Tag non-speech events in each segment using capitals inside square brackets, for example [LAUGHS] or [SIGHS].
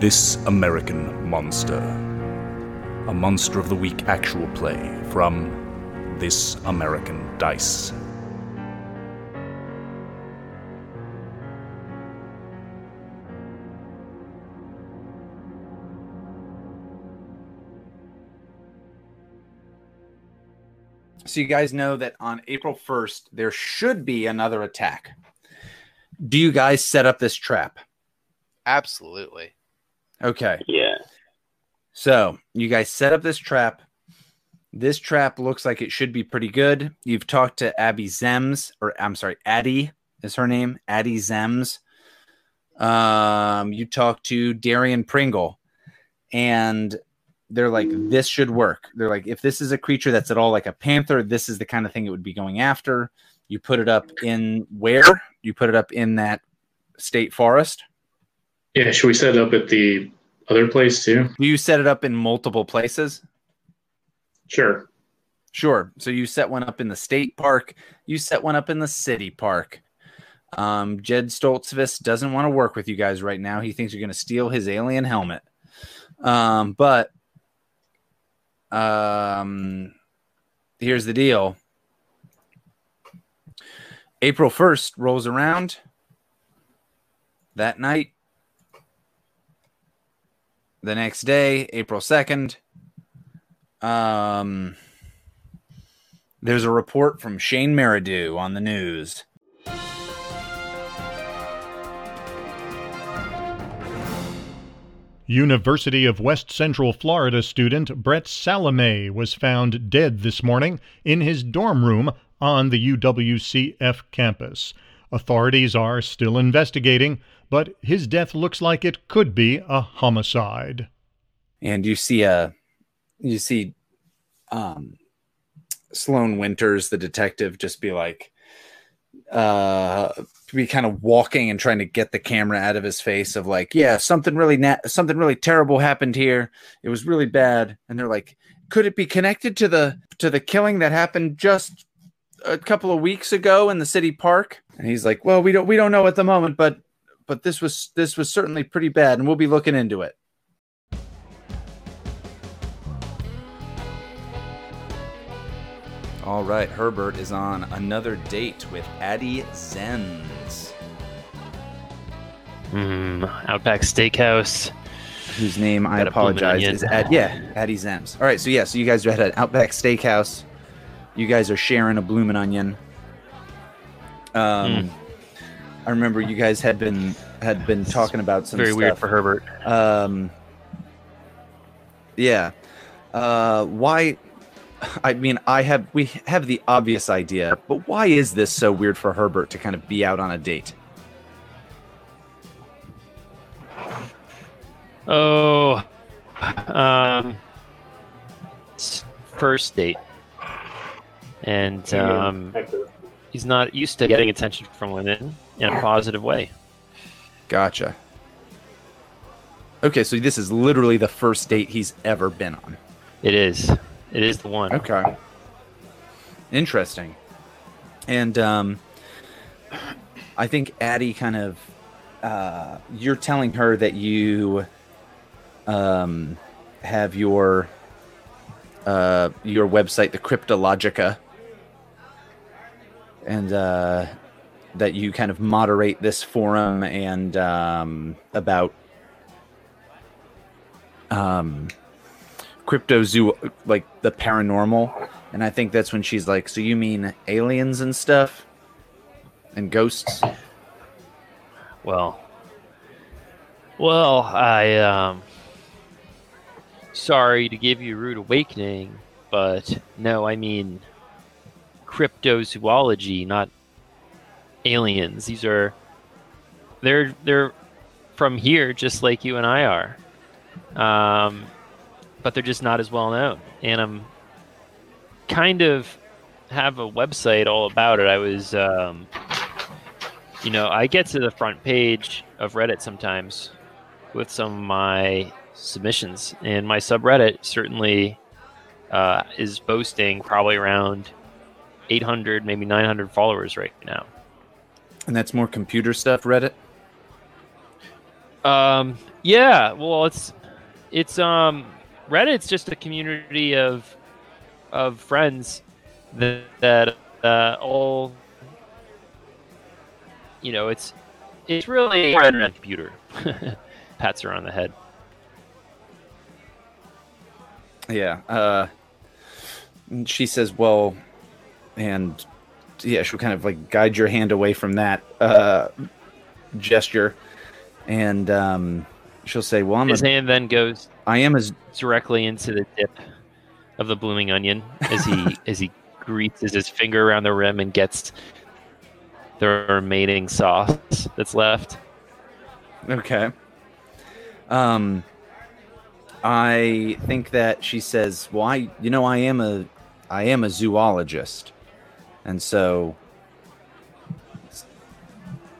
This American Monster. A Monster of the Week actual play from This American Dice. So you guys know that on April 1st, there should be another attack. Do you guys set up this trap? Absolutely. Okay. Yeah. So you guys set up this trap. This trap looks like it should be pretty good. You've talked to Abby Zems, or I'm sorry, Addie is her name. Addie Zems. Um, you talked to Darian Pringle, and they're like, this should work. They're like, if this is a creature that's at all like a panther, this is the kind of thing it would be going after. You put it up in where? You put it up in that state forest. Yeah, should we set it up at the other place too? You set it up in multiple places? Sure. Sure. So you set one up in the state park. You set one up in the city park. Um, Jed Stoltzfus doesn't want to work with you guys right now. He thinks you're going to steal his alien helmet. Um, but um, here's the deal. April 1st rolls around. That night, the next day, April 2nd, um, there's a report from Shane Meridew on the news. University of West Central Florida student Brett Salome was found dead this morning in his dorm room on the UWCF campus. Authorities are still investigating, but his death looks like it could be a homicide. And you see a you see um Sloan Winters, the detective, just be like uh be kind of walking and trying to get the camera out of his face of like, yeah, something really na- something really terrible happened here. It was really bad. And they're like, could it be connected to the to the killing that happened just a couple of weeks ago in the city park? And he's like, well, we don't we don't know at the moment, but but this was this was certainly pretty bad, and we'll be looking into it. All right, Herbert is on another date with Addie Zenz, Hmm. Outback Steakhouse. whose name I Got a bloomin' apologize is Ad, yeah, Addie Zenz. All right, so yeah, so you guys are at an Outback Steakhouse. You guys are sharing a bloomin' onion. Um, I remember you guys had been had been talking about some Very weird for Herbert. Um, yeah. Uh, why? I mean, I have we have the obvious idea, but why is this so weird for Herbert to kind of be out on a date? Oh, um, first date, and um, he's not used to getting attention from women in a positive way. Gotcha. Okay, so this is literally the first date he's ever been on. It is. It is the one. Okay. Interesting. And um, I think Addie kind of, uh, you're telling her that you um, have your uh, your website, the Cryptologica, and uh, that you kind of moderate this forum and um, about um, like the paranormal. And i think that's when she's like so you mean aliens and stuff? And ghosts? Well, well, I um, sorry to give you rude awakening, but no, I mean cryptozoology, not aliens. These are they're they're from here, just like you and I are, um, but they're just not as well known. And I'm kind of have a website all about it. I was. Um, you know, I get to the front page of Reddit sometimes with some of my submissions, and my subreddit certainly uh, is boasting probably around 800, maybe 900 followers right now. And that's more computer stuff reddit Um, yeah, well, it's it's um Reddit's just a community of of friends that, that uh, all you know. It's it's really a internet computer. [LAUGHS] Pats her on the head. Yeah. Uh, she says, "Well," and yeah, she'll kind of like guide your hand away from that uh, gesture, and um, she'll say, "Well, I'm His a, hand then goes I am as directly into the dip of the blooming onion as he [LAUGHS] as he greases his finger around the rim and gets the remaining sauce that's left. okay." Um, I think that she says, "Well, I, you know, I am a, I am a zoologist, and so."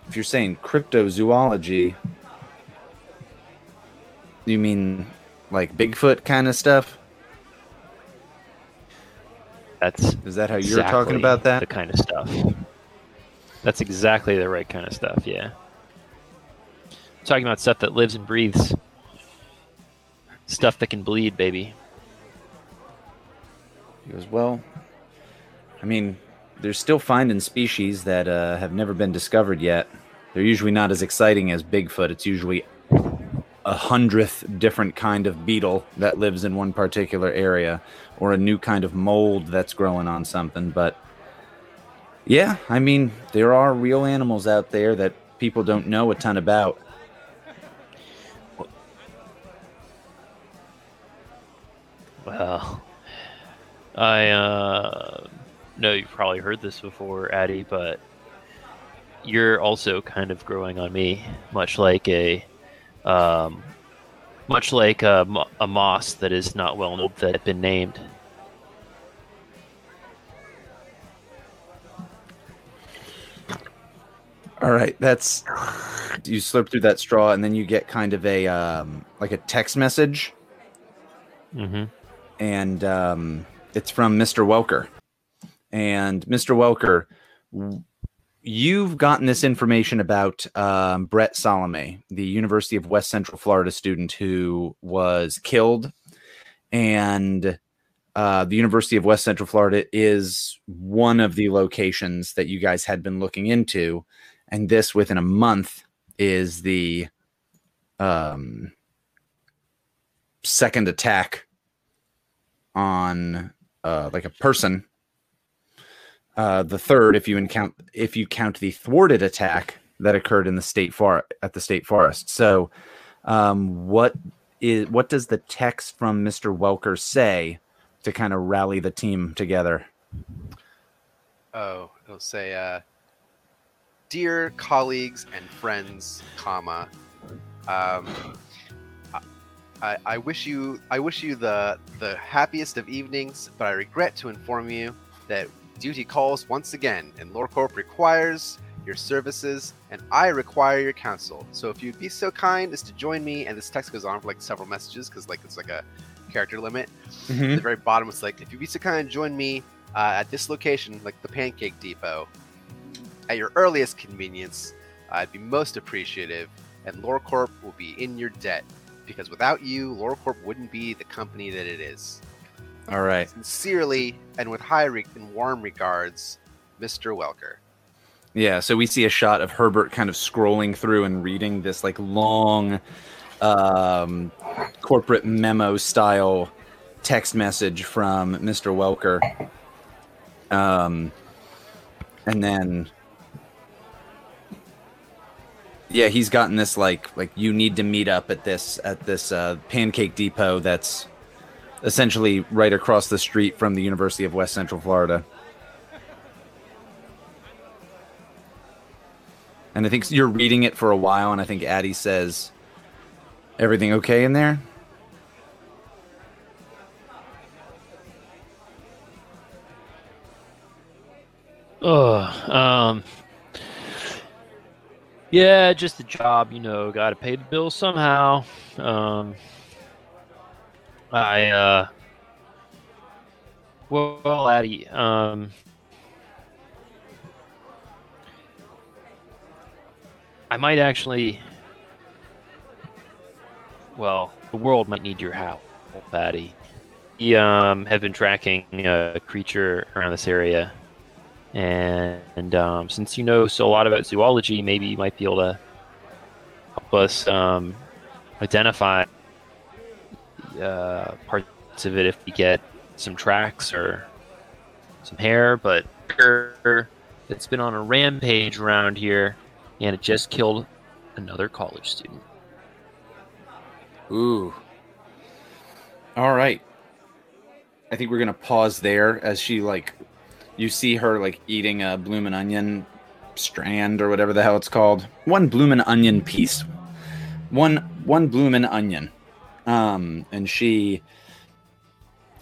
If you're saying cryptozoology, you mean like Bigfoot kind of stuff? That's Is that how you're exactly talking about that? The kind of stuff. That's exactly the right kind of stuff. Yeah. Talking about stuff that lives and breathes. Stuff that can bleed, baby. He goes, Well, I mean, they're still finding species that uh, have never been discovered yet. They're usually not as exciting as Bigfoot. It's usually a hundredth different kind of beetle that lives in one particular area or a new kind of mold that's growing on something. But yeah, I mean, there are real animals out there that people don't know a ton about. Well, I uh, know you've probably heard this before, Addie, but you're also kind of growing on me, much like a, um, much like a, a moss that is not well known that had been named. All right, that's you slurp through that straw, and then you get kind of a um, like a text message, Mm-hmm. and um, it's from Mr. Welker. And Mr. Welker, you've gotten this information about um, Brett Salome, the University of West Central Florida student who was killed, and uh, the University of West Central Florida is one of the locations that you guys had been looking into, and this within a month is the um, second attack on uh, like a person. Uh, the third, if you count if you count the thwarted attack that occurred in the state for at the state forest. So, um, what is what does the text from Mister Welker say to kind of rally the team together? Oh, it'll say, uh, "Dear colleagues and friends, comma, um, I, I wish you I wish you the the happiest of evenings, but I regret to inform you that duty calls once again, and LoreCorp requires your services, and I require your counsel. So if you'd be so kind as to join me, and this text goes on for like several messages because like it's like a character limit. At the very bottom, it's like, if you'd be so kind, to join me uh, at this location, like the Pancake Depot, at your earliest convenience. I'd be most appreciative, and LoreCorp will be in your debt because without you, LoreCorp wouldn't be the company that it is. [LAUGHS] All right. Sincerely and with high re- and warm regards, Mr. Welker. Yeah, so we see a shot of Herbert kind of scrolling through and reading this like long um, corporate memo style text message from Mr. Welker. Um, and then yeah, he's gotten this like like you need to meet up at this at this uh, Pancake Depot that's essentially right across the street from the University of West Central Florida. And I think you're reading it for a while, and I think Addie says, "Everything okay in there?" Ugh. Um. Yeah, just a job, you know. Got to pay the bills somehow. Um. I uh. Well, Addie. Um. I might actually well, the world might need your help, Patty. We um, have been tracking a creature around this area, and, and um, since you know so a lot about zoology, maybe you might be able to help us um, identify uh, parts of it if we get some tracks or some hair. But it's been on a rampage around here, and it just killed another college student. Ooh. All right. I think we're gonna pause there as she like, you see her like eating a bloomin' onion strand or whatever the hell it's called. One bloomin' onion piece. One one bloomin' onion. Um, and she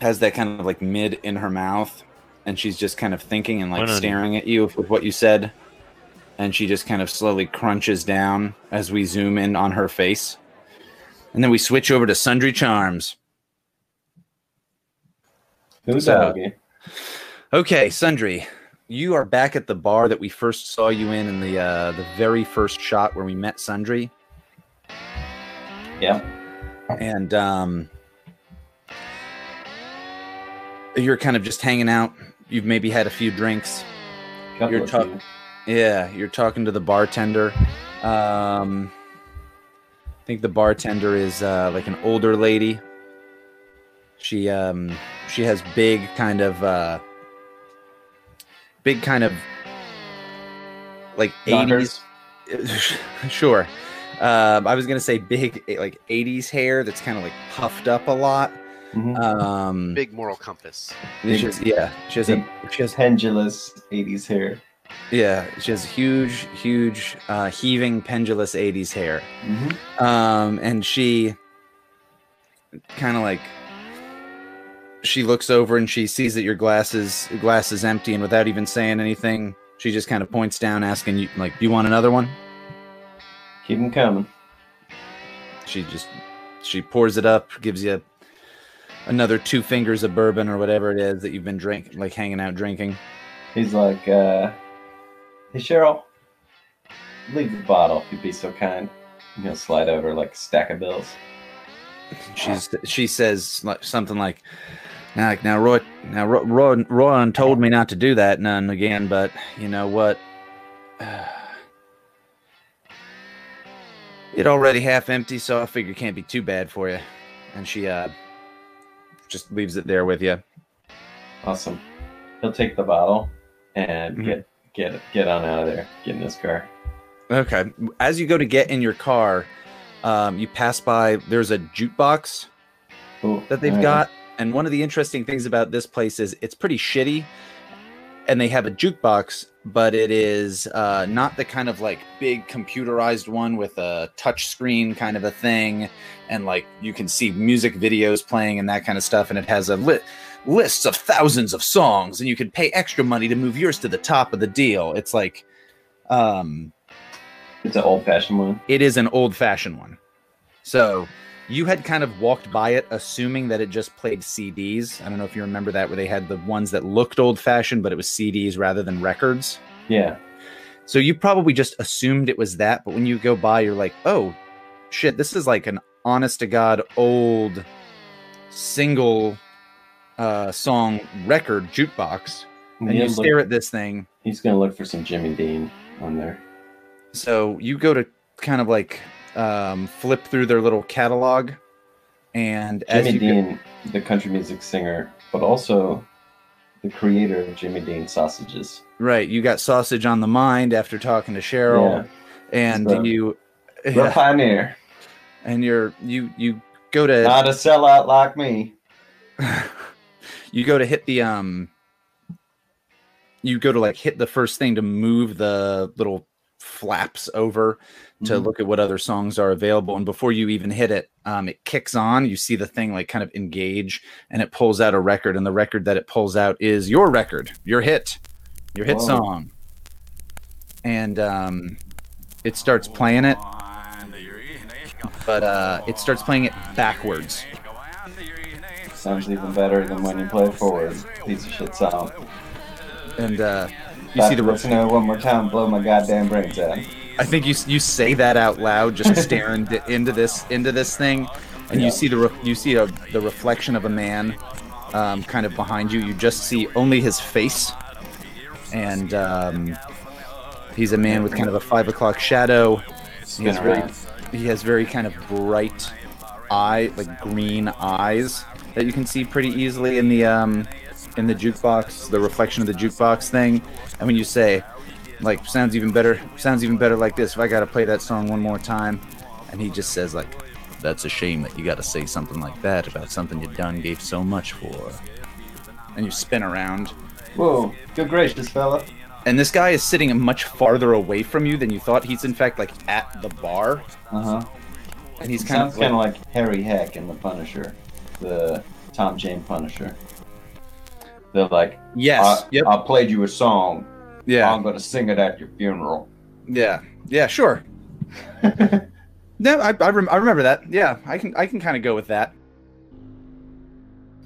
has that kind of like mid in her mouth, and she's just kind of thinking and like One onion. staring at you with what you said. And she just kind of slowly crunches down as we zoom in on her face. And then we switch over to Sundry Charms. Who's So- doggy? Okay, Sundry, you are back at the bar that we first saw you in in the uh, the very first shot where we met Sundry, Yeah. And um, you're kind of just hanging out. You've maybe had a few drinks. Couple You're of talk- few. Yeah, you're talking to the bartender. Um, I think the bartender is uh, like an older lady. She um, she has big kind of uh, big kind of like eighties. [LAUGHS] sure. Um, I was gonna say big like eighties hair that's kind of like puffed up a lot. Mhm. Um, Big moral compass. she has- yeah, she has a she has Pendulous 80s hair. Yeah, she has huge, huge, uh, heaving, pendulous '80s hair, Mm-hmm. um, and she kind of like she looks over and she sees that your glass is glass is empty, and without even saying anything, she just kind of points down, asking you like, "Do you want another one?" Keep them coming. She just she pours it up, gives you another two fingers of bourbon or whatever it is that you've been drinking, like hanging out drinking. He's like, uh, hey, Cheryl, leave the bottle if you'd be so kind. And he'll slide over like a stack of bills. She's she says like something like, "Now, like, now, Roy, now, Roy, Roy, Roy told me not to do that none again, but you know what? [SIGHS] It already half empty, so I figure it can't be too bad for you." And she uh just leaves it there with you. Awesome. He'll take the bottle and Mhm. get get get on out of there. Get in his car. Okay. As you go to get in your car, um, you pass by. There's a jukebox Cool. that they've got. And one of the interesting things about this place is it's pretty shitty. And they have a jukebox, but it is uh, not the kind of like big computerized one with a touch screen kind of a thing. And like you can see music videos playing and that kind of stuff. And it has a li- lists of thousands of songs, and you can pay extra money to move yours to the top of the deal. It's like, um, It's an old fashioned one. it is an old fashioned one. So you had kind of walked by it assuming that it just played CDs. I don't know if you remember that, where they had the ones that looked old fashioned, but it was CDs rather than records. Yeah. So you probably just assumed it was that. But when you go by, you're like, oh, shit, this is like an honest to God old single uh, song record jukebox. And you look- stare at this thing. he's gonna look for some Jimmy Dean on there. So you go to kind of like um, flip through their little catalog, and as Jimmy you go- Dean, the country music singer, but also the creator of Jimmy Dean sausages. right, you got sausage on the mind after talking to Cheryl, and So- you, The pioneer, and you're you you go to not a sellout like me. [LAUGHS] you go to hit the um you go to like hit the first thing to move the little flaps over to Mhm. look at what other songs are available and before you even hit it um it kicks on you see the thing like kind of engage and it pulls out a record and the record that it pulls out is your record your hit your hit Whoa. song and um it starts playing it but uh it starts playing it backwards Sounds even better than when you play forward. Piece of shit sound. and uh you see the listen to one more time, blow my goddamn brains out. I think you you say that out loud, just [LAUGHS] staring d- into this into this thing, and Yeah. you see the re- you see a, the reflection of a man, um, kind of behind you. You just see only his face, and um, he's a man with kind of a five o'clock shadow. He has very he has very kind of bright eye, like green eyes that you can see pretty easily in the um in the jukebox, the reflection of the jukebox thing. And when you say, like, sounds even better, sounds even better like this. If I gotta play that song one more time, and he just says like, that's a shame that you gotta say something like that about something you done gave so much for. And you spin around, Whoa, good gracious, fella. and this guy is sitting much farther away from you than you thought. He's in fact like at the bar, Uh huh. and he's kind Sounds of kind like, of like Harry Heck in The Punisher, the Tom Jane Punisher. They're like, yes, I, yep, I played you a song. yeah. I'm gonna sing it at your funeral. Yeah, yeah, sure. [LAUGHS] no, I I, rem- I remember that. Yeah, I can I can kind of go with that.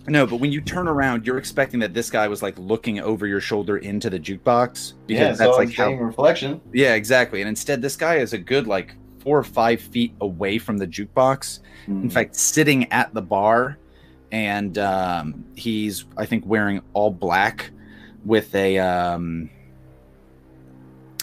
No, but when you turn around, you're expecting that this guy was like looking over your shoulder into the jukebox because yeah, that's so like how. reflection. Yeah, exactly. And instead, this guy is a good like four or five feet away from the jukebox. Hmm. In fact, sitting at the bar, and um, he's I think wearing all black with a um,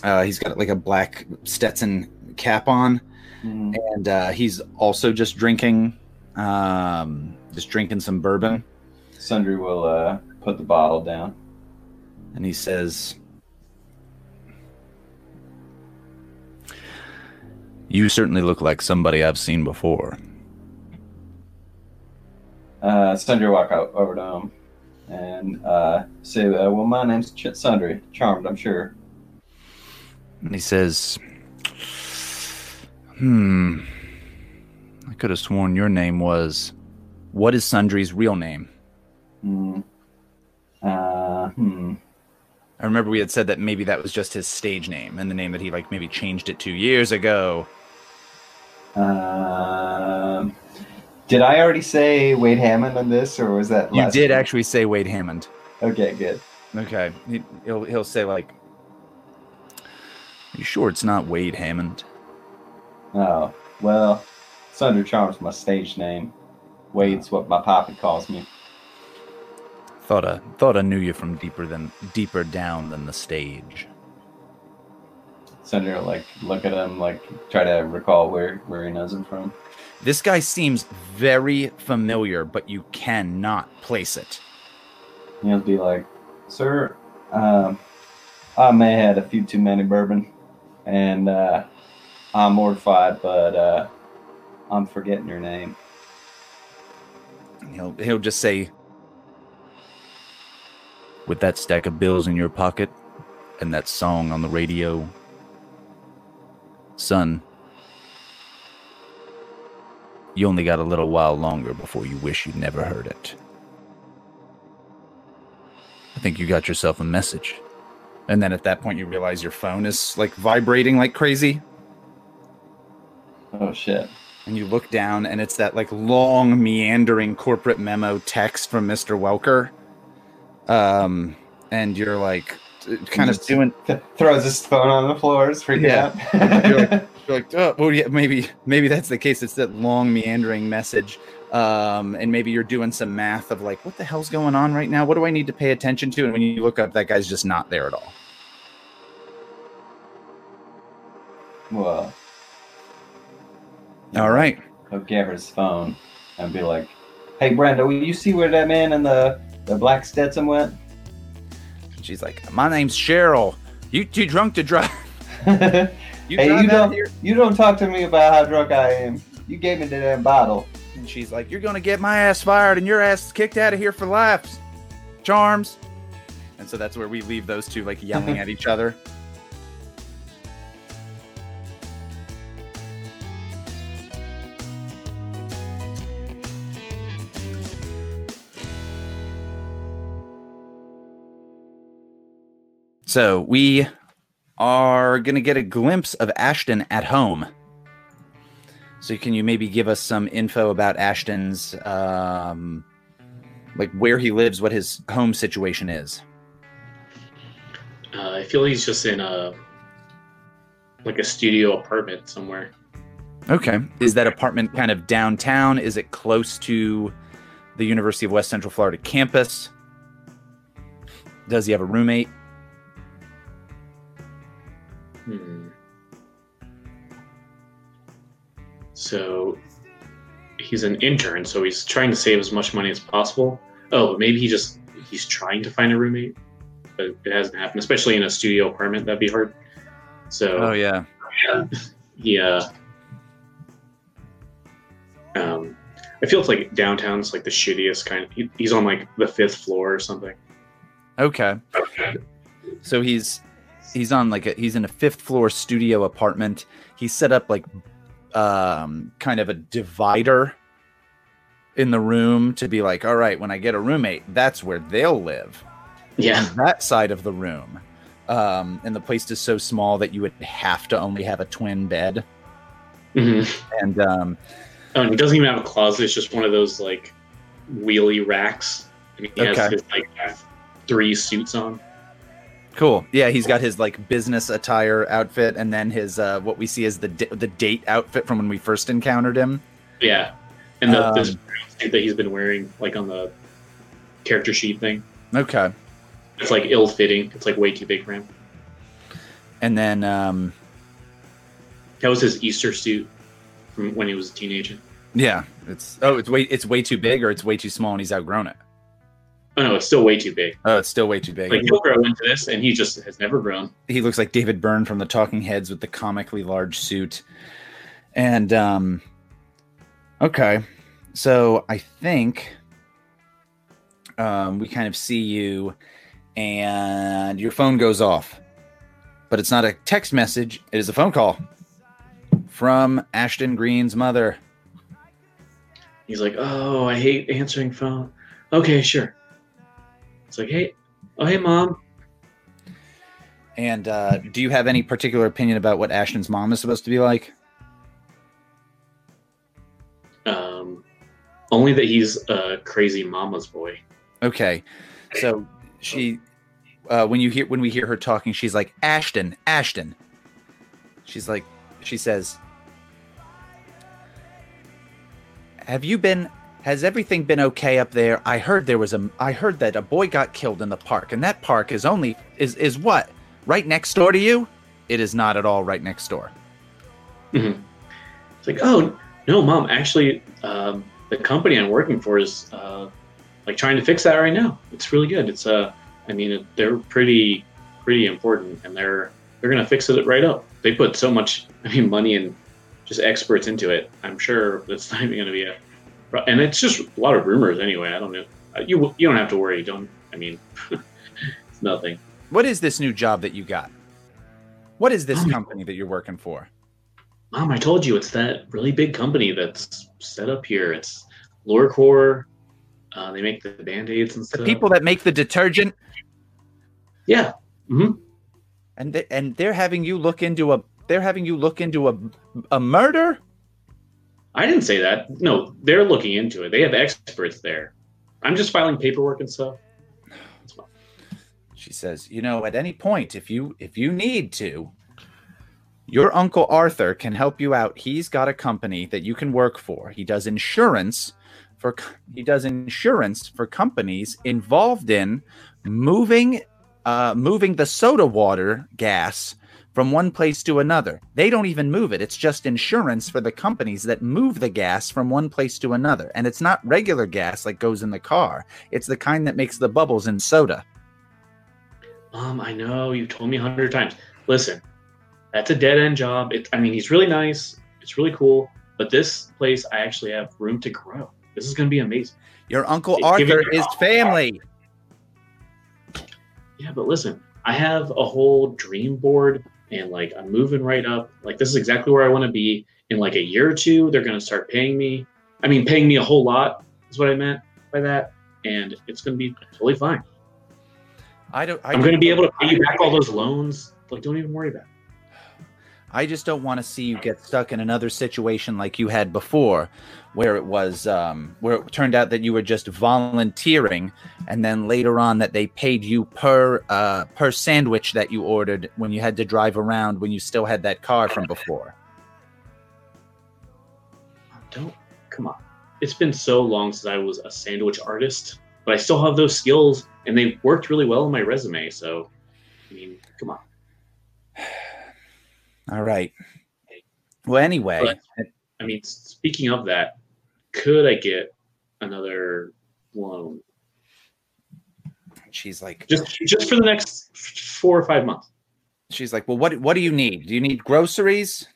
uh, he's got like a black Stetson cap on, Hmm. and uh, he's also just drinking, um, just drinking some bourbon. Sundry will uh, put the bottle down. And he says, "You certainly look like somebody I've seen before." Uh, Sundry walk out over to him and uh, say, uh, "Well, my name's Ch- Sundry. Charmed, I'm sure." And he says, "Hmm, I could have sworn your name was. What is Sundry's real name?" Hmm. Uh, hmm. I remember we had said that maybe that was just his stage name and the name that he like maybe changed it two years ago. Um, did I already say Wade Hammond on this, or was that You did week? actually say Wade Hammond. Okay, good. Okay, he, he'll he'll say like, "Are you sure it's not Wade Hammond?" Oh well, Sundry Charm's my stage name. Wade's what my poppy calls me. Thought I thought I knew you from deeper than deeper down than the stage. Will like look at him, like try to recall where where he knows him from. This guy seems very familiar, but you cannot place it. He'll be like, "Sir, um, I may have had a few too many bourbon, and uh, I'm mortified, but uh, I'm forgetting your name." And He'll he'll just say, "With that stack of bills in your pocket, and that song on the radio, son." You only got a little while longer before you wish you'd never heard it. I think you got yourself a message. And then at that point, you realize your phone is like vibrating like crazy. Oh shit! And you look down, and it's that like long, meandering corporate memo text from Mr. Welker. Um, and you're like, kind of doing, th- throws his phone on the floor, is freaking Yeah. out. [LAUGHS] You're like- you're [LAUGHS] like, oh, well, yeah, maybe, maybe that's the case. It's that long, meandering message. Um, and maybe you're doing some math of like, what the hell's going on right now? What do I need to pay attention to? And when you look up, that guy's just not there at all. well, All right. her his phone and be like, "Hey, Brenda, will you see where that man in the the black Stetson went?" She's like, my name's Cheryl. You too drunk to drive. [LAUGHS] [LAUGHS] You hey, you don't here. you don't talk to me about how drunk I am. You gave me the damn bottle. And she's like, You're gonna get my ass fired and your ass kicked out of here for life. Charms. And so that's where we leave those two like yelling at each other. [LAUGHS] So we are gonna get a glimpse of Ashton at home. So can you maybe give us some info about Ashton's um like where he lives, what his home situation is? Uh, I feel he's just in a like a studio apartment somewhere. Okay. Is that apartment kind of downtown? Is it close to the University of West Central Florida campus? Does he have a roommate? Hmm. So he's an intern, so he's trying to save as much money as possible. Oh, but maybe he just he's trying to find a roommate, but it hasn't happened. Especially in a studio apartment, that'd be hard. So Oh yeah. [LAUGHS] yeah, uh, um, I feel it's like downtown's like the shittiest kind. Of, he, he's on like the fifth floor or something. Okay. Okay. So he's he's on like a he's in a fifth floor studio apartment. He set up like um kind of a divider in the room to be like, all right, when I get a roommate, that's where they'll live. Yeah, that side of the room. Um, and the place is so small that you would have to only have a twin bed. hmm And um, Oh, and he doesn't even have a closet. It's just one of those like wheelie racks. And he has his like three suits on. Cool. Yeah, he's got his like business attire outfit, and then his uh, what we see is the d- the date outfit from when we first encountered him. Yeah, and the, this Um, suit that he's been wearing, like on the character sheet thing, Okay. it's like ill-fitting. It's like way too big for him. And then um, That was his Easter suit from when he was a teenager. yeah, it's oh, it's way it's way too big, or it's way too small, and he's outgrown it. Oh no, it's still way too big. Oh, it's still way too big. Like he'll grow into this, and he just has never grown. he looks like David Byrne from the Talking Heads with the comically large suit. And um okay. So I think um we kind of see you and your phone goes off. But it's not a text message, it is a phone call from Ashton Green's mother. He's like, "Oh, I hate answering phone." Okay, sure. It's like, "Hey, oh hey, mom." And uh do you have any particular opinion about what Ashton's mom is supposed to be like? Um, only that he's a crazy mama's boy. Okay. So she uh when you hear when we hear her talking, she's like, Ashton, Ashton. She's like she says Have you been has everything been okay up there? I heard there was a I heard that a boy got killed in the park, and that park is only is is what? Right next door to you? It is not at all right next door. Mhm. It's like, oh no, mom. Actually, um, the company I'm working for is uh, like trying to fix that right now. It's really good. It's uh, I mean, they're pretty pretty important, and they're they're gonna fix it right up. They put so much, I mean, money and just experts into it. I'm sure that's [LAUGHS] not even gonna be a, and it's just a lot of rumors anyway. I don't know. Uh, You you don't have to worry. Don't. I mean, [LAUGHS] it's nothing. What is this new job that you got? What is this Um, company that you're working for? Mom, I told you it's that really big company that's set up here. It's LoreCorp. Uh, they make the band aids and stuff. The people that make the detergent yeah. hmm and they, and they're having you look into a they're having you look into a a murder I didn't say that. No, they're looking into it. They have experts there. I'm just filing paperwork and stuff. She says you know at any point if you if you need to your uncle arthur can help you out he's got a company that you can work for he does insurance for he does insurance for companies involved in moving uh moving the soda water gas from one place to another. They don't even move it. It's just insurance for the companies that move the gas from one place to another. And it's not regular gas like goes in the car. It's the kind that makes the bubbles in soda. Mom, I know you've told me a hundred times. Listen, that's a dead end job. It, I mean, he's really nice. It's really cool. But this place, I actually have room to grow. This is going to be amazing. Your uncle It's Arthur is family. Yeah, but listen, I have a whole dream board and like I'm moving right up. Like this is exactly where I want to be. In like a year or two, they're gonna start paying me. I mean paying me a whole lot is what I meant by that. And it's gonna be totally fine. I don't I I'm gonna be able to pay you back all those loans. Like don't even worry about it. I just don't want to see you get stuck in another situation like you had before, where it was um, where it turned out that you were just volunteering, and then later on that they paid you per uh, per sandwich that you ordered when you had to drive around when you still had that car from before. don't come on. It's been so long since I was a sandwich artist, but I still have those skills, and they worked really well in my resume. So, I mean, come on. All right. Well, anyway, But- I mean, speaking of that, could I get another loan she's like, just just for the next four or five months? she's like, well, what what do you need? Do you need groceries?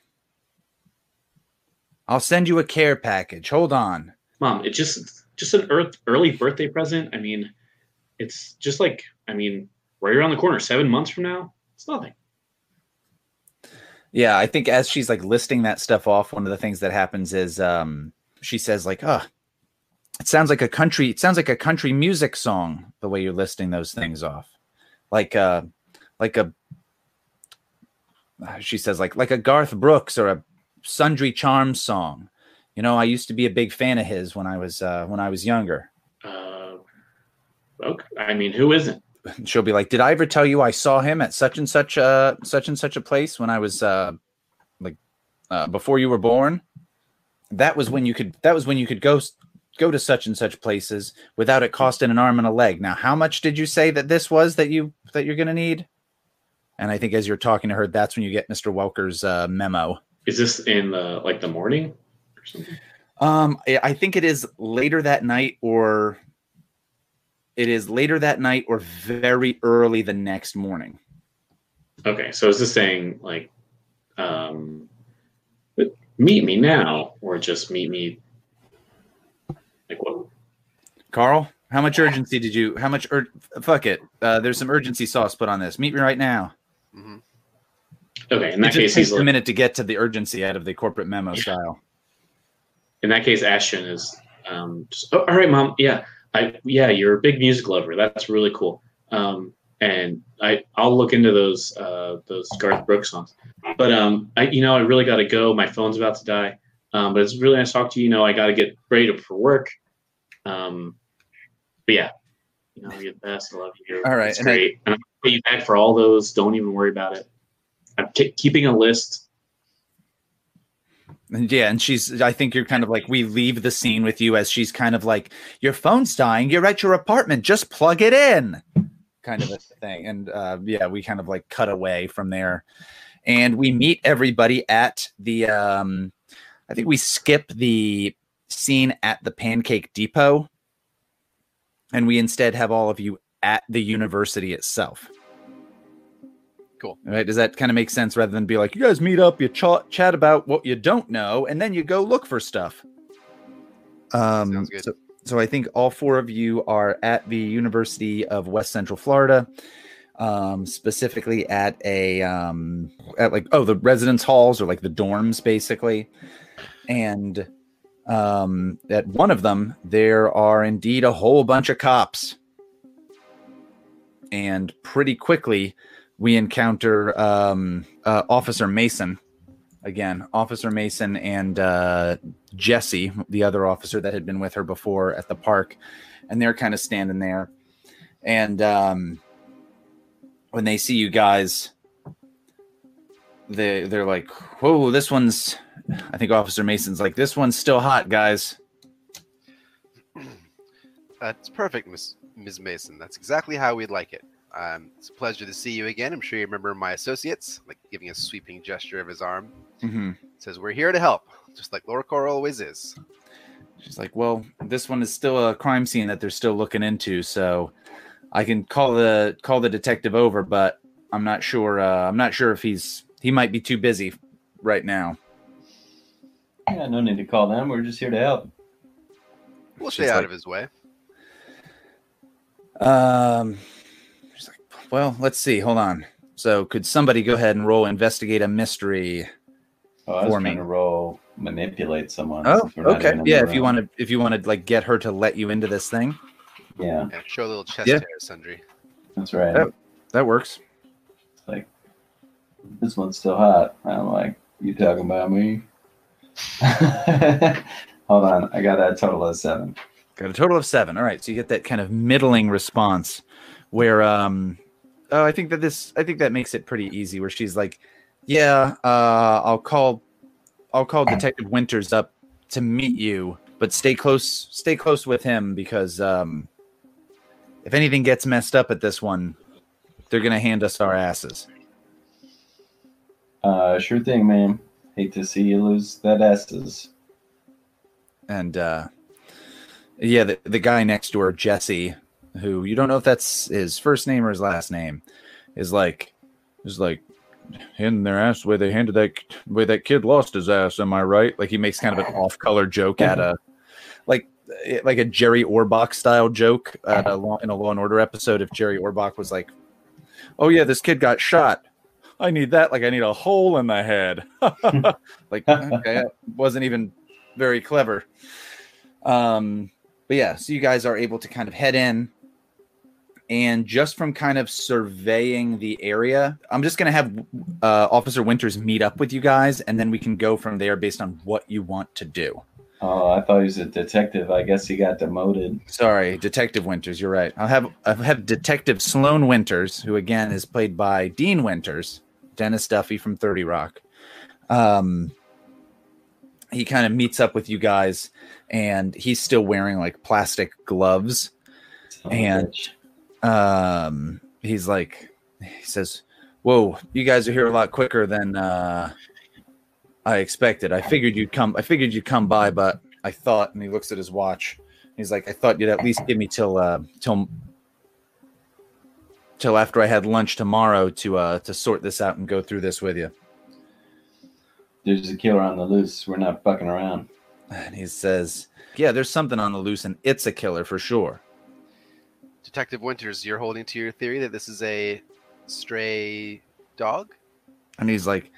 I'll send you a care package. Hold on. Mom, it's just just an earth early birthday present. I mean, it's just like I mean, right around the corner, seven months from now, it's nothing. Yeah, I think as she's like listing that stuff off, one of the things that happens is um she says like, "Oh, it sounds like a country it sounds like a country music song the way you're listing those things off." Like uh like a uh, she says like like a Garth Brooks or a Sundry Charms song. You know, I used to be a big fan of his when I was uh when I was younger. Uh, okay. I mean, who isn't? She'll be like, "Did I ever tell you I saw him at such and such a such and such a place when I was uh like uh, before you were born?" That was when you could that was when you could go go to such and such places without it costing an arm and a leg. Now, how much did you say that this was that you that you're going to need? And I think as you're talking to her, that's when you get Mr. Welker's uh, memo. Is this in the like the morning or something? Um, I think it is later that night, or it is later that night, or very early the next morning. Okay, so is this saying like, um, meet me now, or just meet me? Like what? Carl, how much urgency did you? How much? Ur- fuck it. Uh, there's some urgency sauce put on this. Meet me right now. hmm Okay, in It that just case, takes he's a like, minute to get to the urgency out of the corporate memo Yeah. style. in that case, Ashton is um, just, oh, all right, mom. Yeah, I yeah, you're a big music lover. That's really cool. Um, and I I'll look into those uh, those Garth Brooks songs. But um, I you know I really got to go. My phone's about to die. Um, but it's really nice to talk to you. You know, I got to get ready for work. Um, but yeah, you know, you're the best. I love you. All right, it's and I- great. and I'm gonna pay you back for all those. Don't even worry about it. I'm ke- keeping a list. Yeah, and she's. I think you're kind of like we leave the scene with you as she's kind of like your phone's dying. You're at your apartment. Just plug it in, kind of a thing. And uh, yeah, we kind of like cut away from there, and we meet everybody at the. Um, I think we skip the scene at the Pancake Depot, and we instead have all of you at the university itself. Cool. All right. Does that kind of make sense rather than be like, you guys meet up, you ch- chat about what you don't know, and then you go look for stuff? Um, Sounds good. So, so I think all four of you are at the University of West Central Florida, um, specifically at a um, at like oh the residence halls or like the dorms basically, and um, at one of them there are indeed a whole bunch of cops, and pretty quickly we encounter um, uh, Officer Mason again, Officer Mason and uh, Jesse, the other officer that had been with her before at the park, and they're kind of standing there. And um, when they see you guys, they they're like, "Whoa, this one's." I think Officer Mason's like, "This one's still hot, guys." [CLEARS THROAT] That's perfect, Miss Ms. Mason. That's exactly how we'd like it. Um, it's a pleasure to see you again. I'm sure you remember my associates, like giving a sweeping gesture of his arm. Mm-hmm. Says we're here to help, just like Laura LoreCorp always is. She's like, "Well, this one is still a crime scene that they're still looking into, so I can call the call the detective over, but I'm not sure. Uh, I'm not sure if he's he might be too busy right now." Yeah, no need to call them. We're just here to help. We'll She's stay out like- of his way. Um, she's like, "Well, let's see. Hold on. So, could somebody go ahead and roll investigate a mystery?" Oh, I was For me. to roll manipulate someone. Oh, since we're not okay. Yeah, if you want to, if you want to like get her to let you into this thing, Yeah, Yeah, show a little chest Yeah. hair, Sundry. that's right. Oh. that works. It's like this one's still hot. I'm like, you talking about me? [LAUGHS] Hold on, I got a total of seven. Got a total of seven. All right, so you get that kind of middling response where um oh I think that this I think that makes it pretty easy where she's like, Yeah, uh I'll call I'll call Detective Winters up to meet you, but stay close. Stay close with him because um, if anything gets messed up at this one, they're gonna hand us our asses. Uh, sure thing, man. Hate to see you lose that asses. And uh, yeah, the the guy next door, Jesse, who you don't know if that's his first name or his last name, is like is like handing their ass the way they handed that way that kid lost his ass. Am I right? Like he makes kind of an off color joke at a like like a Jerry Orbach style joke at a law, in a Law and Order episode. If Jerry Orbach was like, "Oh yeah, this kid got shot. I need that. Like I need a hole in the head." [LAUGHS] like okay, wasn't even very clever. Um, but yeah, so you guys are able to kind of head in and just from kind of surveying the area i'm just going to have uh, officer winters meet up with you guys and then we can go from there based on what you want to do Oh, I thought he was a detective. I guess he got demoted. sorry detective winters you're right i'll have i'll have detective sloan winters who again is played by dean winters dennis duffy from 30 rock um he kind of meets up with you guys and he's still wearing like plastic gloves And- bitch. Um he's like he says whoa you guys are here a lot quicker than uh i expected i figured you'd come i figured you'd come by but i thought and he looks at his watch he's like i thought you'd at least give me till uh till till after i had lunch tomorrow to uh to sort this out and go through this with you There's a killer on the loose. We're not fucking around. and he says yeah there's something on the loose and it's a killer for sure Detective Winters, you're holding to your theory that this is a stray dog? And he's like,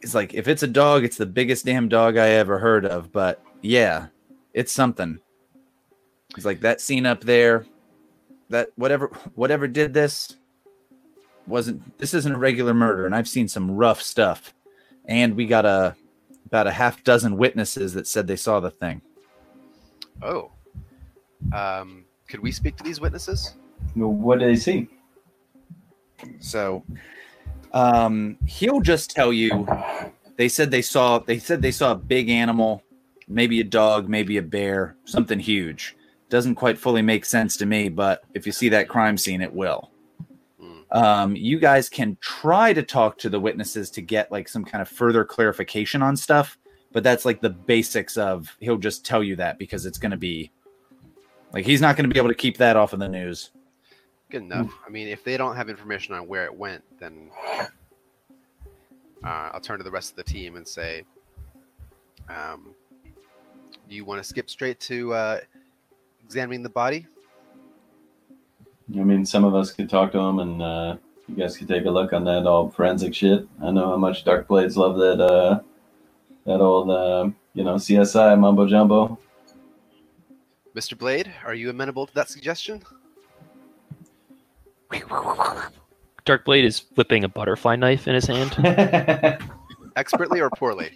he's like, if it's a dog, it's the biggest damn dog I ever heard of. But yeah, it's something. He's like that scene up there, that whatever whatever did this wasn't this isn't a regular murder, and I've seen some rough stuff. And we got a about a half dozen witnesses that said they saw the thing. Oh. Um, could we speak to these witnesses? Well, What did he see? So um he'll just tell you they said they saw they said they saw a big animal, maybe a dog, maybe a bear, something huge. Doesn't quite fully make sense to me, but if you see that crime scene, it will. Um, you guys can try to talk to the witnesses to get like some kind of further clarification on stuff, but that's like the basics of he'll just tell you that because it's going to be like he's not going to be able to keep that off of the news. Good enough. I mean, if they don't have information on where it went, then uh, I'll turn to the rest of the team and say, um, "Do you want to skip straight to uh, examining the body?" I mean, some of us could talk to him, and uh, you guys could take a look on that old forensic shit. I know how much Dark Blades love that uh, that old uh, you know CSI mumbo jumbo. Mr. Blade, are you amenable to that suggestion? [LAUGHS] Dark Blade is flipping a butterfly knife in his hand. [LAUGHS] Expertly or poorly?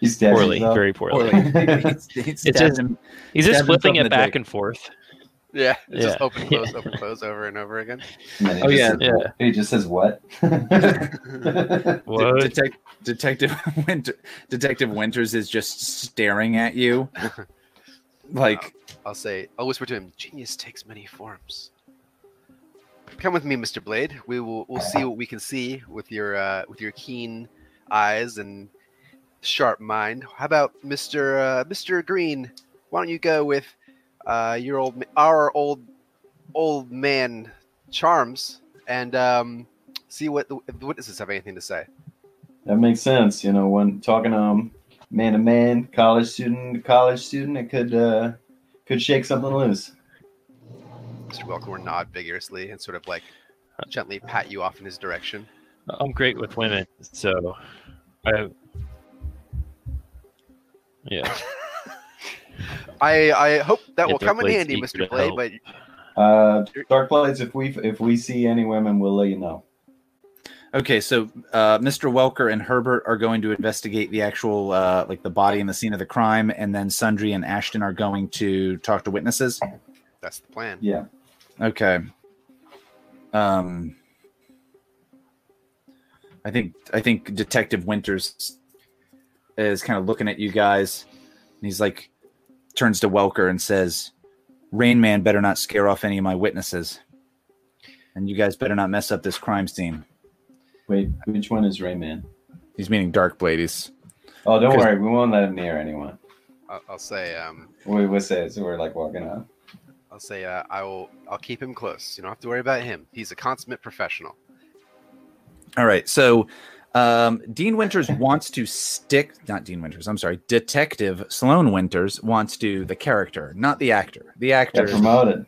He's stabbing poorly, himself. very poorly. [LAUGHS] He's- he's It's just- him- He's just flipping it back dick. and forth. Yeah, it's just Yeah. open close, open close over and over again. And Oh, yeah, says- yeah. He just says what? What? Detec- Detective Winter- Detective Winters is just staring at you, like I'll say, I'll whisper to him, "Genius takes many forms." Come with me, Mr. Blade. We will we'll see what we can see with your uh, with your keen eyes and sharp mind. How about Mr. Uh, Mr. Green? Why don't you go with uh, your old our old old man Charms and um, see what the, the witnesses have anything to say. that makes sense. You know, when talking to him man to man, college student to college student, it could uh, could shake something loose. Mr. Welker will nod vigorously and sort of like gently pat you off in his direction. I'm great with women, so I. Yeah, [LAUGHS] I I hope that Yeah, will come in handy, Mr. to Blade. But Uh, Dark Blades, if we if we see any women, we'll let you know. Okay. So uh, Mr. Welker and Herbert are going to investigate the actual uh, like the body and the scene of the crime, and then Sundry and Ashton are going to talk to witnesses. that's the plan. Yeah. Okay. Um, I think I think Detective Winters is kind of looking at you guys, and he's like, turns to Welker and says, "Rain Man better not scare off any of my witnesses, and you guys better not mess up this crime scene." Wait, which one is Rain Man? He's meaning Darkblade. He's Oh, don't worry, we won't let him near anyone. I'll, I'll say, um, We will say so we're like walking up. I'll say, uh, I will. I'll keep him close. You don't have to worry about him. He's a consummate professional. all right. So, um, Dean Winters [LAUGHS] wants to stick. Not Dean Winters. I'm sorry. Detective Sloan Winters wants to the character, not the actor. The actor. Get promoted.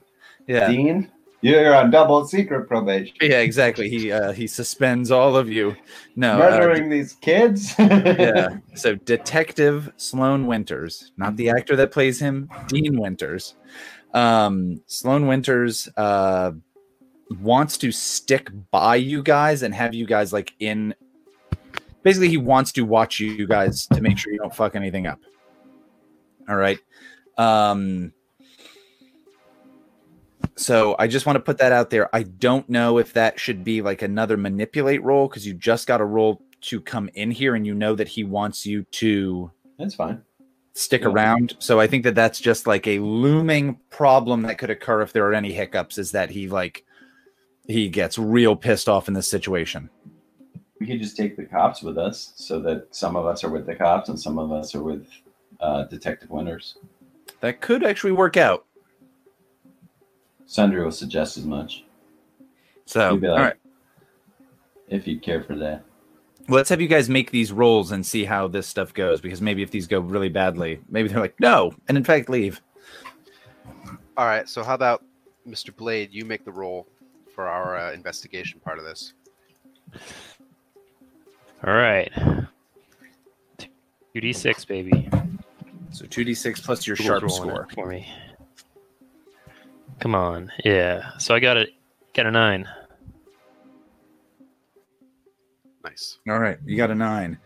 Yeah. Dean, you're on double secret probation. Yeah, exactly. He uh, he suspends all of you. No, uh, Murdering these kids. [LAUGHS] yeah. So Detective Sloan Winters, not the actor that plays him, Dean Winters. Um, Sloan Winters uh, wants to stick by you guys and have you guys like in. Basically, he wants to watch you guys to make sure you don't fuck anything up. All right. Um, so I just want to put that out there. I don't know if that should be like another manipulate roll because you just got a roll to come in here and you know that he wants you to That's fine. stick Yeah. around. So I think that that's just like a looming problem that could occur if there are any hiccups is that he like he gets real pissed off in this situation. We could just take the cops with us so that some of us are with the cops and some of us are with uh, Detective Winters. That could actually work out. Sundry will suggest as much So You'd be all like- right. if you'd care for that. Well, let's have you guys make these rolls and see how this stuff goes because maybe if these go really badly, maybe they're like, no, and in fact leave. All right. So how about Mr. Blade? You make the roll for our uh, investigation part of this. All right. 2d6, baby. So 2d6 plus your Google's sharp score. for me. Come on. Yeah. So I got a got a 9. Nice. All right, you got a 9.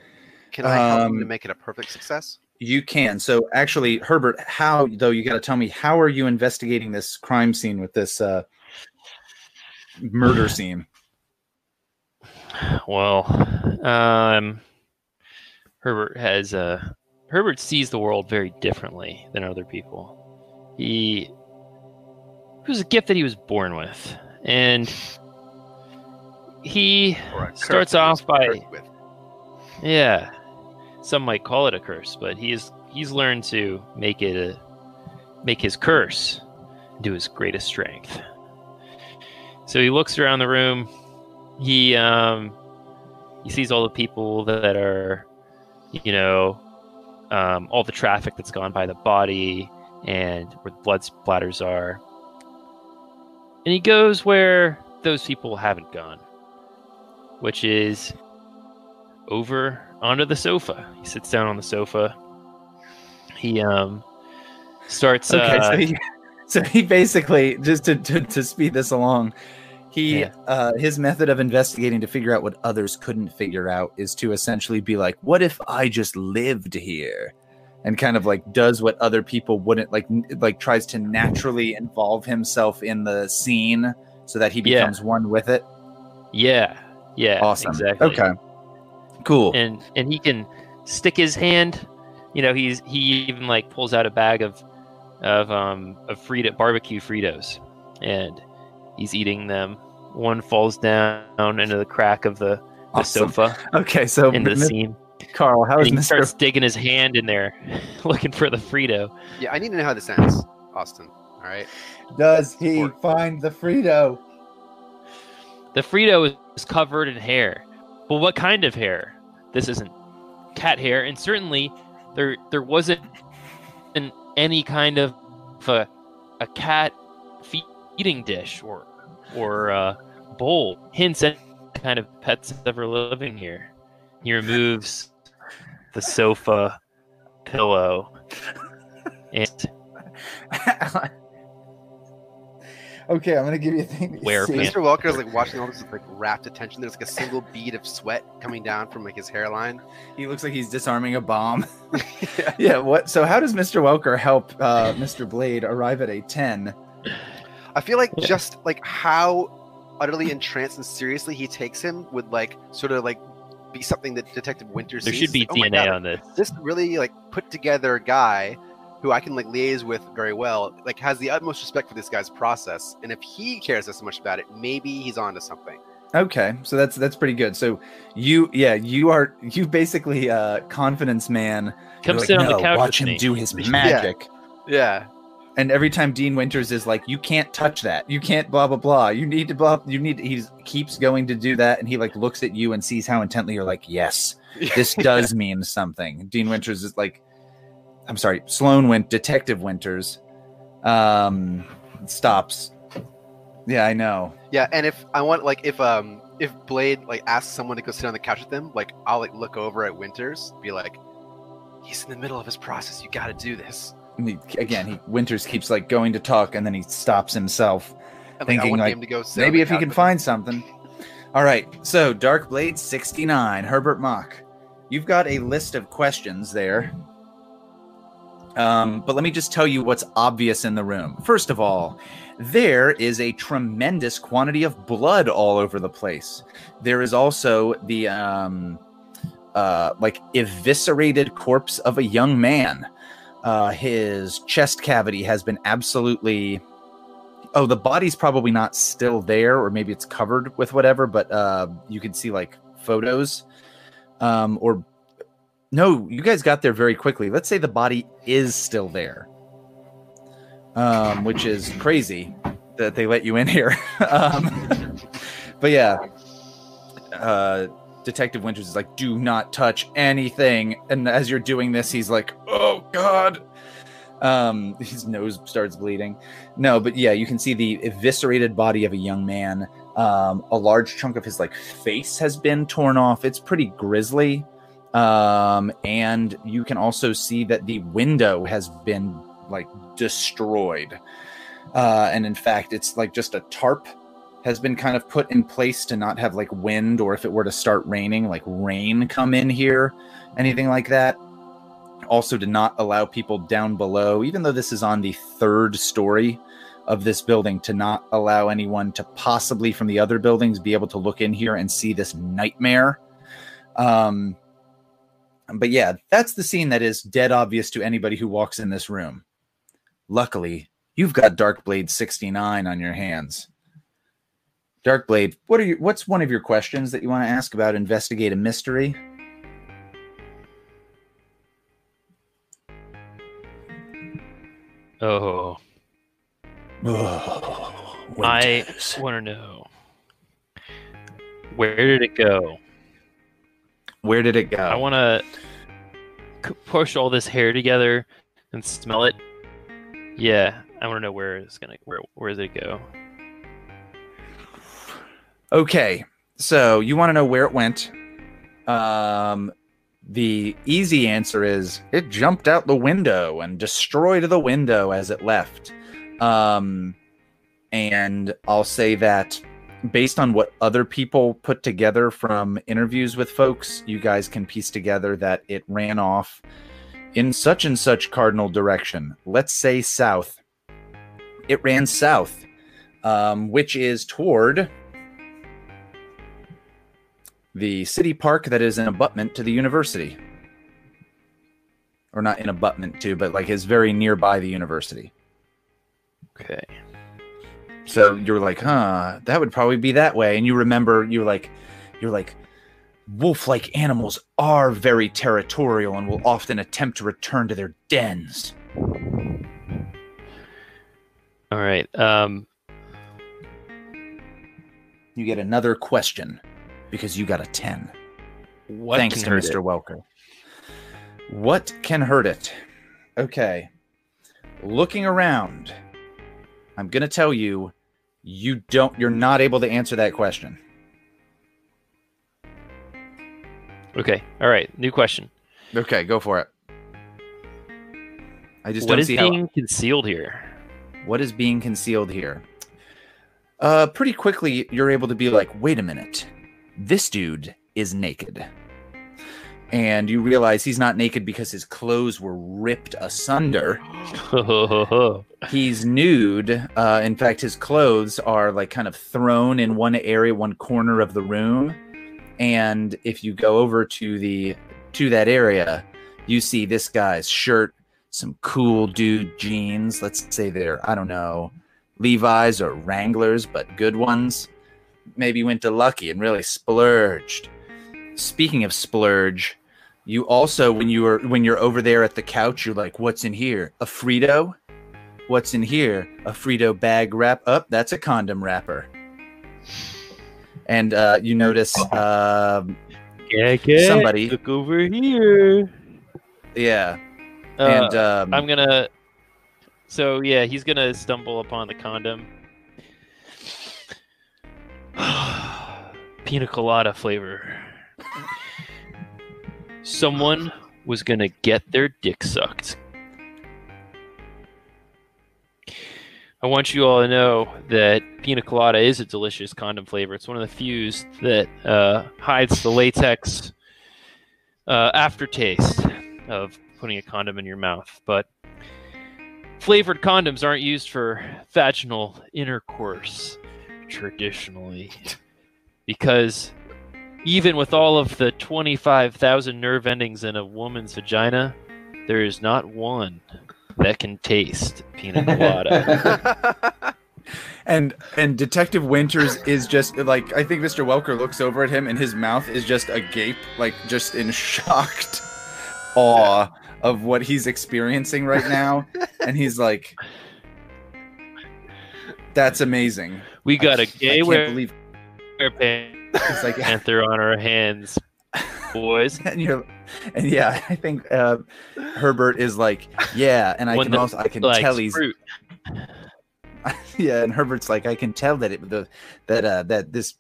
Can I help you to Um, make it a perfect success? You can. So actually, Herbert, how though you got to tell me how are you investigating this crime scene with this uh murder scene? Well, um Herbert has uh Herbert sees the world very differently than other people. He it was a gift that he was born with. And he Or a curse starts that he was off by-? Yeah. Some might call it a curse, but he's he's learned to make it a make his curse do his greatest strength. So he looks around the room. He um he sees all the people that are you know um, all the traffic that's gone by the body and where the blood splatters are. And he goes where those people haven't gone, which is over onto the sofa. He sits down on the sofa. He um starts Okay, uh, so he [LAUGHS] so he basically just to to, to speed this along, he Yeah. uh his method of investigating to figure out what others couldn't figure out is to essentially be like, what if I just lived here? And kind of like does what other people wouldn't like like tries to naturally involve himself in the scene so that he Yeah. becomes one with it. yeah, yeah, Awesome. exactly. Okay. Cool. and and he can stick his hand you know he's he even like pulls out a bag of of um of Frito barbecue Fritos and he's eating them one falls down into the crack of the, the Awesome. sofa [LAUGHS] Okay, so in the [LAUGHS] Mr. seam Carl, how and he Mr. starts digging his hand in there [LAUGHS] looking for the Frito Yeah, I need to know how this ends, Austin. All right. Does he Support. find the Frito? the Frito is covered in hair but what kind of hair this isn't cat hair and certainly there there wasn't an, any kind of a, a cat feeding dish or or uh, bowl hints at kind of pets ever living here he removes the sofa pillow and [LAUGHS] okay, I'm gonna give you a thing. Where Mr. Welker is like watching all this with like rapt attention. There's like a single bead of sweat coming down from like his hairline. He looks like he's disarming a bomb. [LAUGHS] [LAUGHS] yeah. What? So how does Mr. Welker help uh, Mr. Blade arrive at a ten? I feel like Yeah. just like how utterly entranced and seriously he takes him would like sort of like be something that Detective Winters There sees. should be It's like, oh DNA God, on this. this really like put together guy who I can like liaise with very well, like has the utmost respect for this guy's process. And if he cares this much about it, maybe he's onto something. Okay, so that's that's pretty good. So you, yeah, you are [LAUGHS] you basically uh confidence man. Come You're like, sit on "No, the couch Watch with him me. do his [LAUGHS] Yeah. magic. Yeah. And every time Dean Winters is like, "You can't touch that. You can't blah blah blah. You need to blah. You need." He keeps going to do that, and he like looks at you and sees how intently you're like, "Yes, [LAUGHS] this does mean something." Dean Winters is like, "I'm sorry, Sloan went Detective Winters." Um, stops. Yeah, I know. Yeah, and if I want like if um if Blade like asks someone to go sit on the couch with them, like I'll like look over at Winters, be like, he's in the middle of his process. You got to do this. He, again, he Winters keeps like going to talk, and then he stops himself. Like, Thinking, like, go Maybe if he can find something. All right. So, Dark Blade 69, Herbert Mock. You've got a list of questions there. Um, but let me just tell you what's obvious in the room. First of all, there is a tremendous quantity of blood all over the place. There is also the um, uh, like eviscerated corpse of a young man. Uh, his chest cavity has been absolutely oh the body's probably not still there or maybe it's covered with whatever but uh you can see like photos. Um or no you guys got there very quickly. Let's say the body is still there. Um which is crazy that they let you in here. [LAUGHS] Um but yeah uh detective winters is like do not touch anything and as you're doing this he's like oh god um his nose starts bleeding no, but yeah, you can see the eviscerated body of a young man. Um, a large chunk of his like face has been torn off. It's pretty grisly. Um, and you can also see that the window has been like destroyed. Uh, and in fact, it's like just a tarp has been kind of put in place to not have like wind or if it were to start raining, like rain come in here, anything like that also to not allow people down below, even though this is on the third story of this building, to not allow anyone to possibly from the other buildings be able to look in here and see this nightmare. Um, but yeah, that's the scene that is dead obvious to anybody who walks in this room. Luckily, you've got Darkblade 69 on your hands. Darkblade, what are your what's one of your questions that you want to ask about investigate a mystery? Oh, Oh, I want to know where did it go? Where did it go? I want to push all this hair together and smell it. Yeah, I want to know where it's gonna where where does it go? Okay, so you want to know where it went? Um, the easy answer is it jumped out the window and destroyed the window as it left. Um, and I'll say that based on what other people put together from interviews with folks, you guys can piece together that it ran off in such and such cardinal direction. Let's say south. It ran south, um, which is toward the city park that is an abutment to the university. Or not in abutment to, but like is very nearby the university. Okay. So you're like, huh, that would probably be that way. And you remember you're like you're like wolf like animals are very territorial and will often attempt to return to their dens. All right. Um. You get another question because you got a 10. What Thanks can to hurt Mr. it? Welker. What can hurt it? Okay. Looking around, I'm going to tell you you don't you're not able to answer that question. Okay. All right. New question. Okay, go for it. I just What don't is being how concealed here? what is being concealed here. Uh pretty quickly you're able to be like, "Wait a minute. This dude is naked." And you realize he's not naked because his clothes were ripped asunder. [LAUGHS] He's nude. Uh, in fact, his clothes are like kind of thrown in one area, one corner of the room, and if you go over to the to that area, you see this guy's shirt, some cool dude jeans. Let's say they're I don't know, Levi's or Wranglers, but good ones. Maybe went to Lucky and really splurged. Speaking of splurge, you also when you were when you're over there at the couch, you're like, "What's in here? A Frito? What's in here? A Frito bag wrap? Up, that's a condom wrapper." And uh, you notice, Yeah, yeah. Somebody- look over here. yeah, Uh, and um, I'm gonna. So yeah, he's gonna stumble upon the condom. Pina colada flavor. Someone was gonna get their dick sucked. I want you all to know that pina colada is a delicious condom flavor. It's one of the few that uh, hides the latex uh, aftertaste of putting a condom in your mouth. But flavored condoms aren't used for vaginal intercourse traditionally because even with all of the 25,000 nerve endings in a woman's vagina, there is not one that can taste pina colada. [LAUGHS] [LAUGHS] and and Detective Winters is just like I think Mr. Welker looks over at him and his mouth is just agape, like just in [LAUGHS] shocked awe of what he's experiencing right now, and he's like, "That's amazing." we got a I gay can't wear believe pan- it's [LAUGHS] like panther on our hands, boys. [LAUGHS] and you're and yeah, [LAUGHS] I think uh, Herbert is like, yeah, and I One can that also I can Likes tell he's fruit. yeah, and Herbert's like, I can tell that it the that uh that this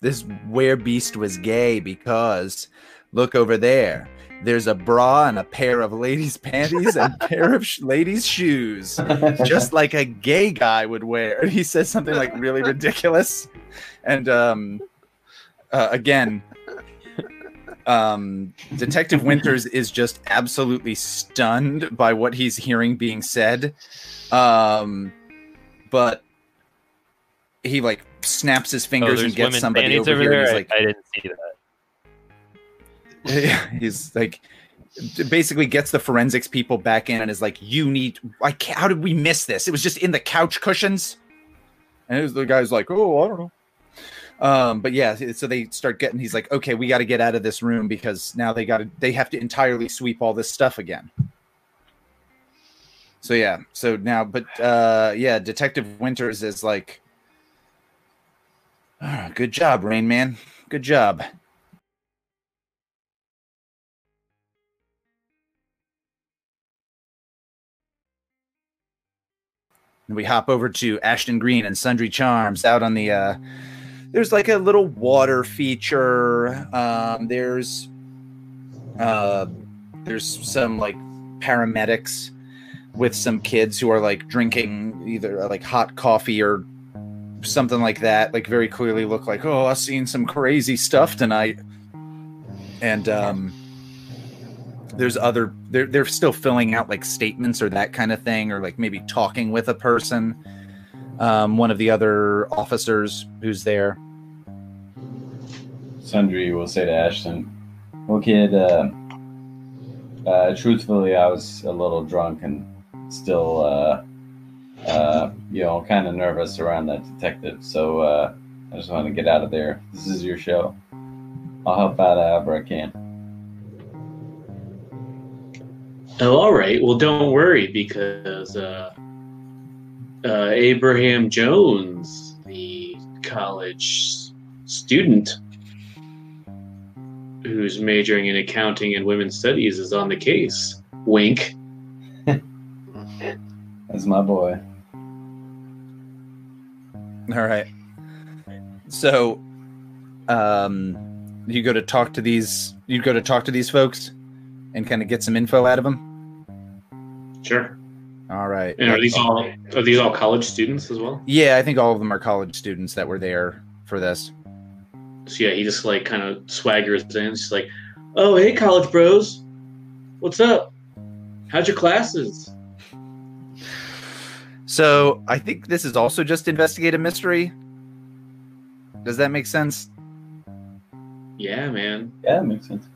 this wear beast was gay because look over there. There's a bra and a pair of ladies' panties and a pair of sh- ladies' shoes, just like a gay guy would wear. And he says something like really ridiculous, and um, uh, again, um, Detective Winters is just absolutely stunned by what he's hearing being said. Um, but he like snaps his Oh, fingers there's and gets somebody over, over here. there. He's like, I didn't see that. [LAUGHS] he's like, basically gets the forensics people back in and is like, "You need. I how did we miss this? It was just in the couch cushions." And was, the guy's like, "Oh, I don't know." Um, but yeah, so they start getting. He's like, "Okay, we got to get out of this room because now they got to. They have to entirely sweep all this stuff again." So yeah, so now, but uh, yeah, Detective Winters is like, "Ah, "Good job, Rain Man. Good job." And we hop over to Ashton Green and Sundry Charms out on the uh there's like a little water feature. Um there's uh there's some like paramedics with some kids who are like drinking either uh, like hot coffee or something like that. Like very clearly look like, oh, I've seen some crazy stuff tonight. And um there's other they're they're still filling out like statements or that kind of thing or like maybe talking with a person um one of the other officers who's there Sundry will say to Ashton, "Well, kid, uh, uh, truthfully, I was a little drunk and still, uh, uh, you know, kind of nervous around that detective. So uh, I just want to get out of there. This is your show. I'll help out however I can." Oh, all right. Well, don't worry because uh, Abraham Jones, the college student who's majoring in accounting and women's studies, is on the case. Wink. [LAUGHS] That's my boy. all right so um you go to talk to these you go to talk to these folks and kind of get some info out of them Sure. All right And are these all are these all college students as well? yeah i think all of them are college students that were there for this So yeah, he just like kind of swaggers in. He's like, "Oh, hey, college bros, what's up? How'd your classes?" So I think this is also just investigative mystery. Does that make sense? Yeah, man. Yeah, that makes sense.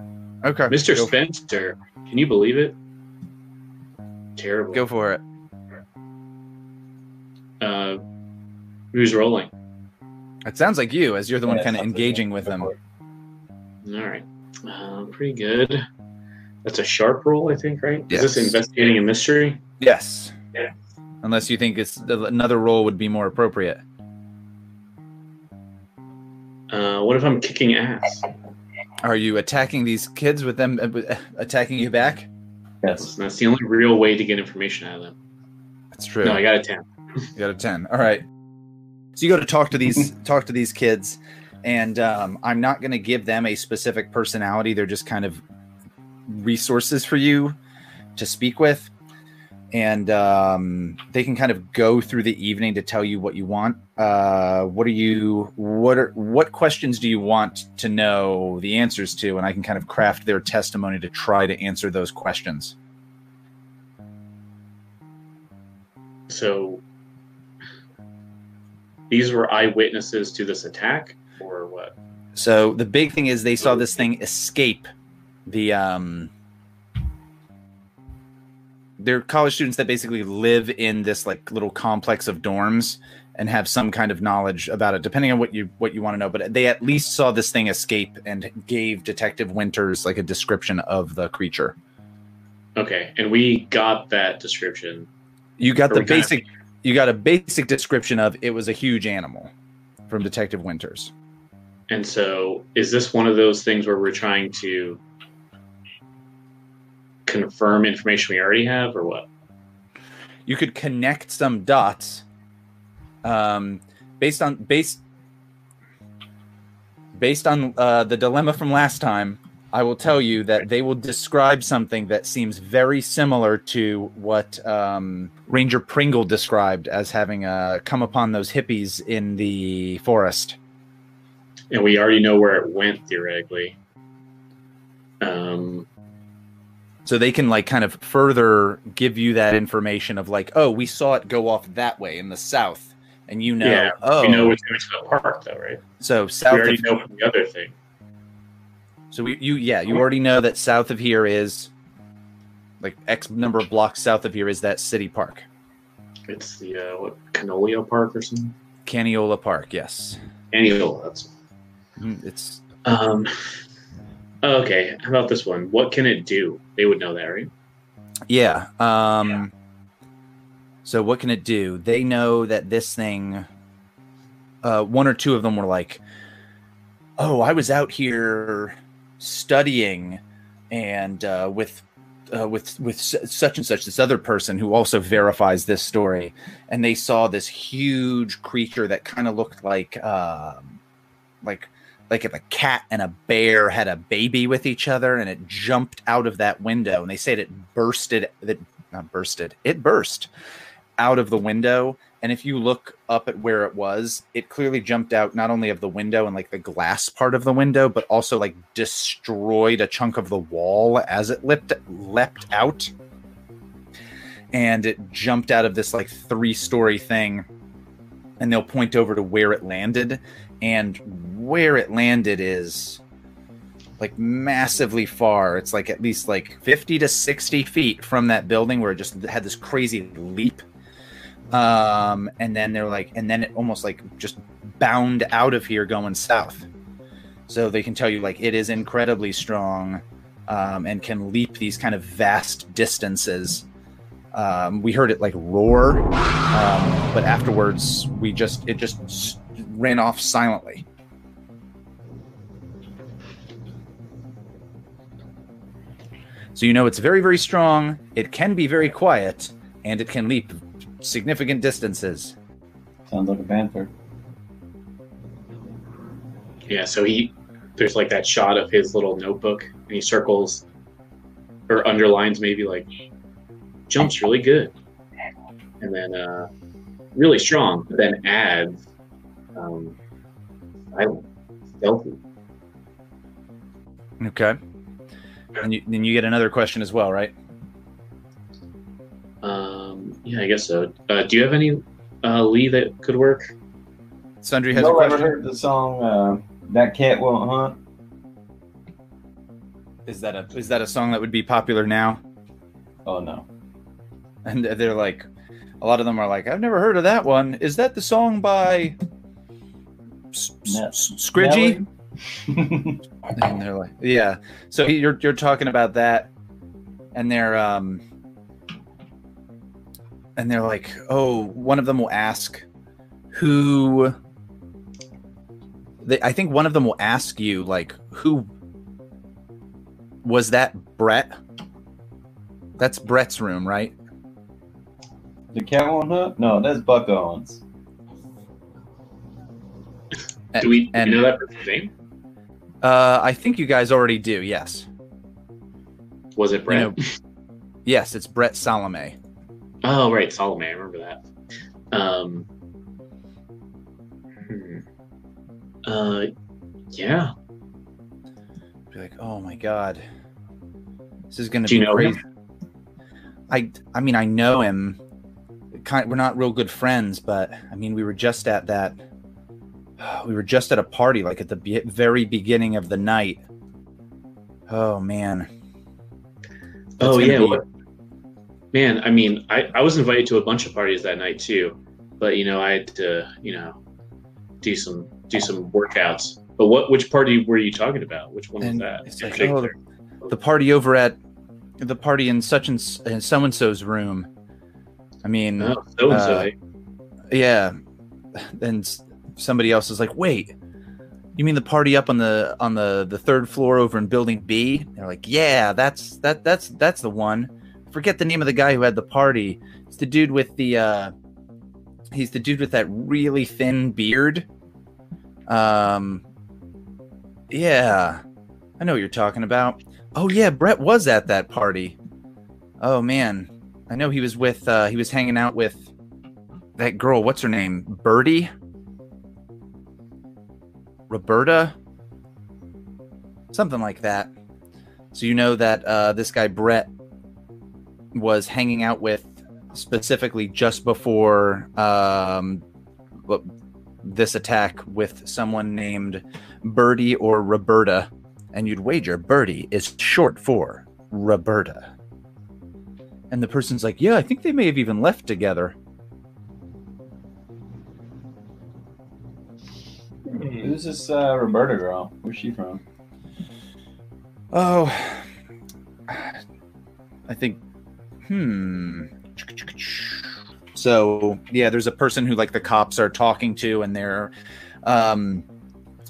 Okay. Mr. Go, Spencer, can you believe it? Terrible. go for it. Uh, who's rolling? It sounds like you, as you're the one kind of sounds like engaging with them. All right. Uh, pretty good. That's a sharp roll, I think, right? Is this investigating a mystery? Yes. Yeah. Unless you think it's another role would be more appropriate. Uh, what if I'm kicking ass? Are you attacking these kids with them uh, attacking you back? Yes. That's the only real way to get information out of them. That's true. No, I got a 10. You got a 10 all right so you go to talk to these [LAUGHS] talk to these kids and um, i'm not going to give them a specific personality they're just kind of resources for you to speak with and um, they can kind of go through the evening to tell you what you want. Uh, what are you what are what questions do you want to know the answers to? And i can kind of craft their testimony to try to answer those questions. So these were eyewitnesses to this attack, or what? So the big thing is they saw this thing escape the um they're college students that basically live in this like little complex of dorms and have some kind of knowledge about it depending on what you what you want to know but they at least saw this thing escape and gave detective winters like a description of the creature Okay, and we got that description. you got Or the we kind of- basic you got a basic description of it was a huge animal from detective winters And so, is this one of those things where we're trying to confirm information we already have, or what? you could connect some dots um, based on based based on uh, the dilemma from last time i will tell you that they will describe something that seems very similar to what um, ranger pringle described as having uh, come upon those hippies in the forest And we already know where it went theoretically. Um, so they can like kind of further give you that information of like oh we saw it go off that way in the south and you know Yeah, oh we know it's going to the park, though, right? so We south already of know from the other thing. So we, you, yeah, you already know that south of here is like X number of blocks south of here is that city park, It's the uh, what Canolio Park or something. Caniola Park. Yes, Annual. That's Mhm, it's um. Okay, how about this one? What can it do? They would know that, right? yeah. Um, so what can it do? They know that this thing. Uh, one or two of them were like, "Oh, I was out here studying, and uh, with." Uh, with with su- such and such this other person who also verifies this story and they saw this huge creature that kind of looked like um like like if a cat and a bear had a baby with each other and it jumped out of that window and they said it bursted that not bursted it burst out of the window. And if you look up at where it was it clearly jumped out not only of the window and like the glass part of the window but also like destroyed a chunk of the wall as it leapt leapt out. And it jumped out of this like three story thing and they'll point over to where it landed and where it landed is like massively far. It's like at least like 50 to 60 feet from that building where it just had this crazy leap. Um and then they're like and then it almost like just bound out of here going south. So they can tell you like it is incredibly strong um, and can leap these kind of vast distances. Um, we heard it like roar um, but afterwards we just it just ran off silently so you know it's very very strong it can be very quiet and it can leap significant distances Sounds like a panther. Yeah. So he, there's like that shot of his little notebook, and he circles or underlines maybe like jumps really good, and then uh, really strong. But then adds um, silent, stealthy. okay and you, then you get another question as well right Um, yeah, I guess so. Uh, do you have any uh, Lee that could work? sundry has a Y'all ever question heard the song uh, "That Cat Won't Hunt"? is that a is that a song that would be popular now? Oh no. And they're like, a lot of them are like, I've never heard of that one. Is that the song by S- S- Ne- S- Scridgy? [LAUGHS] And they're like, yeah. So you're you're talking about that, and they're um, and they're like, oh, one of them will ask, who. They, I think one of them will ask you like, who was that? Brett. That's Brett's room, right? the Cowell Hook? No, that's Buck Owens. Do we, do and- we know that person's name? Uh, I think you guys already do. Yes, Was it Brett? know- yes, it's Brett Salome. Oh, right, Salome. I remember that. Um, hmm. uh, yeah. Be like, oh my god, this is gonna Do you be crazy. him? I, I mean, I know him. Kind, we're not real good friends, but I mean, we were just at that. [SIGHS] We were just at a party, like at the be- very beginning of the night. Oh man. That's Oh, yeah. be-? Man, I mean, I, I was invited to a bunch of parties that night too, but you know, I had to, you know, do some do some workouts. But what which party were you talking about? Which one was that? like, oh, the party over at the party in such and in so and so's room. I mean, Oh, so and so. yeah. Then s- somebody else is like, "Wait, you mean the party up on the on the the third floor over in Building B?" They're like, "Yeah, that's that that's that's the one." Forget the name of the guy who had the party. It's the dude with the uh he's the dude with that really thin beard. Um Yeah. I know what you're talking about. Oh yeah, Brett was at that party. Oh man. I know he was with uh he was hanging out with that girl, what's her name? Birdie? Roberta? Something like that. So you know that uh this guy Brett was hanging out with specifically just before um this attack with someone named Birdie or Roberta, and you'd wager Birdie is short for Roberta. And the person's like, Yeah, I think they may have even left together. Who's this uh, Roberta girl? Where's she from? Oh, I think, hmm. So, yeah, there's a person who, like, the cops are talking to, and they're, um,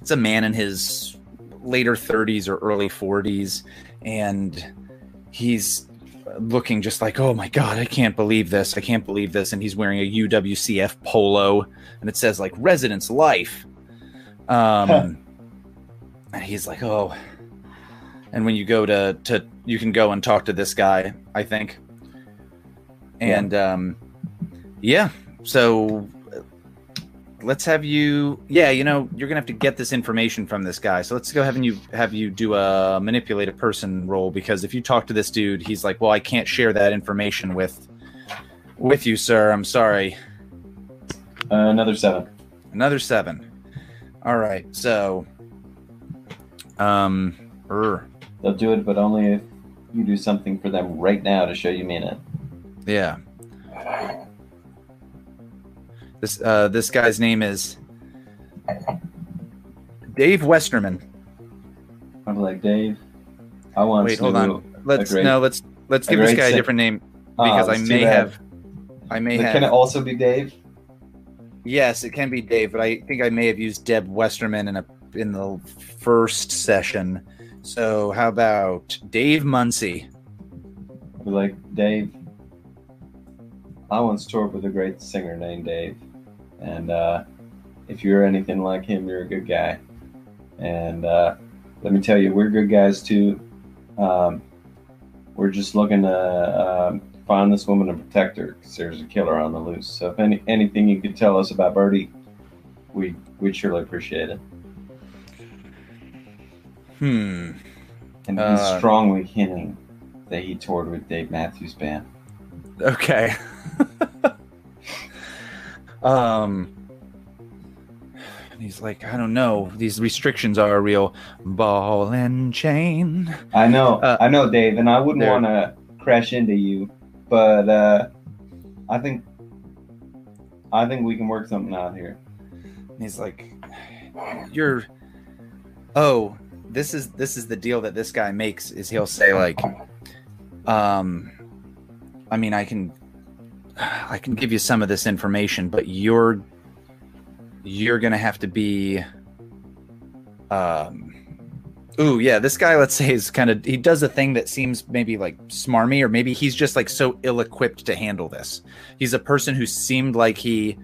it's a man in his later 30s or early 40s, and he's looking just like, oh my God, I can't believe this. I can't believe this. And he's wearing a UWCF polo, and it says, like, residence life. Um, and he's like, oh, and when you go to to you can go and talk to this guy i think. And um yeah so uh, let's have you yeah you know you're gonna have to get this information from this guy. So let's go have you have you do a manipulate a person role because if you talk to this dude he's like well i can't share that information with with you sir. I'm sorry. Uh, another seven. another seven all right so um er, They'll do it, but only if you do something for them right now to show you mean it. Yeah. This uh this guy's name is Dave Westerman. I'm like Dave. I want Wait, hold on. Let's great- no, let's let's give this guy a different name Oh, because I may have I may have Can it also be Dave? Yes, it can be Dave, but I think I may have used Deb Westerman in a in the first session. So how about Dave Muncie? Like Dave. I once toured with a great singer named Dave, and uh, if you're anything like him, you're a good guy. And uh, let me tell you, we're good guys too. Um, we're just looking to um, find this woman and protect her because there's a killer on the loose. So if any anything you could tell us about Birdie, we we'd surely appreciate it. Hmm. And Uh, he's strongly hinting that he toured with Dave Matthews Band. Okay. [LAUGHS] um he's like, I don't know. These restrictions are a real ball and chain. I know, Uh, I know, Dave, and I wouldn't want to crash into you, but uh, I think, I think we can work something out here. And he's like, "You're, oh, this is this is the deal that this guy makes. Is he'll say like, um, I mean, I can, I can give you some of this information, but you're, you're gonna have to be, um." Ooh, yeah, this guy, let's say, is kind of he does a thing that seems maybe like smarmy, or maybe he's just like so ill equipped to handle this. He's a person who seemed like he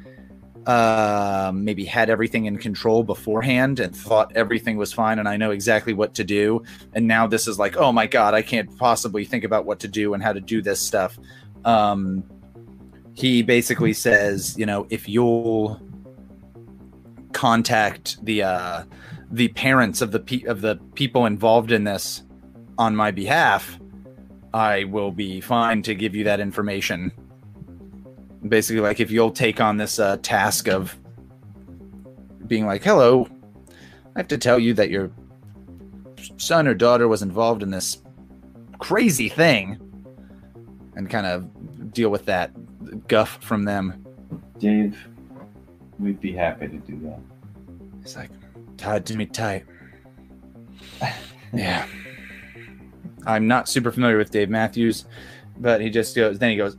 uh, maybe had everything in control beforehand and thought everything was fine and I know exactly what to do. And now this is like, oh my God, I can't possibly think about what to do and how to do this stuff. Um, he basically says, you know, if you'll contact the uh, the parents of the pe- of the people involved in this on my behalf, I will be fine to give you that information basically like if you'll take on this uh, task of being like hello i have to tell you that your son or daughter was involved in this crazy thing and kind of deal with that guff from them Dave, we'd be happy to do that. it's like tied to me tight. Yeah. I'm not super familiar with dave matthews but he just goes then he goes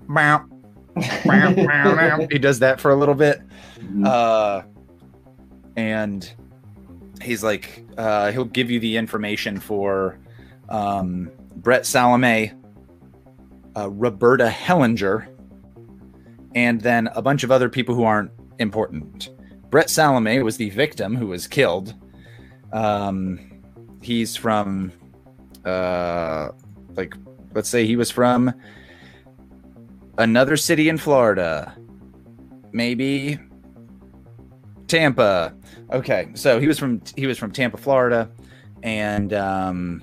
he does that for a little bit. Mhm. uh and he's like uh he'll give you the information for um brett salome uh, roberta hellinger and then a bunch of other people who aren't important brett salome was the victim who was killed. Um he's from uh like let's say he was from another city in florida. Maybe Tampa. Okay, so he was from he was from Tampa, Florida, and um,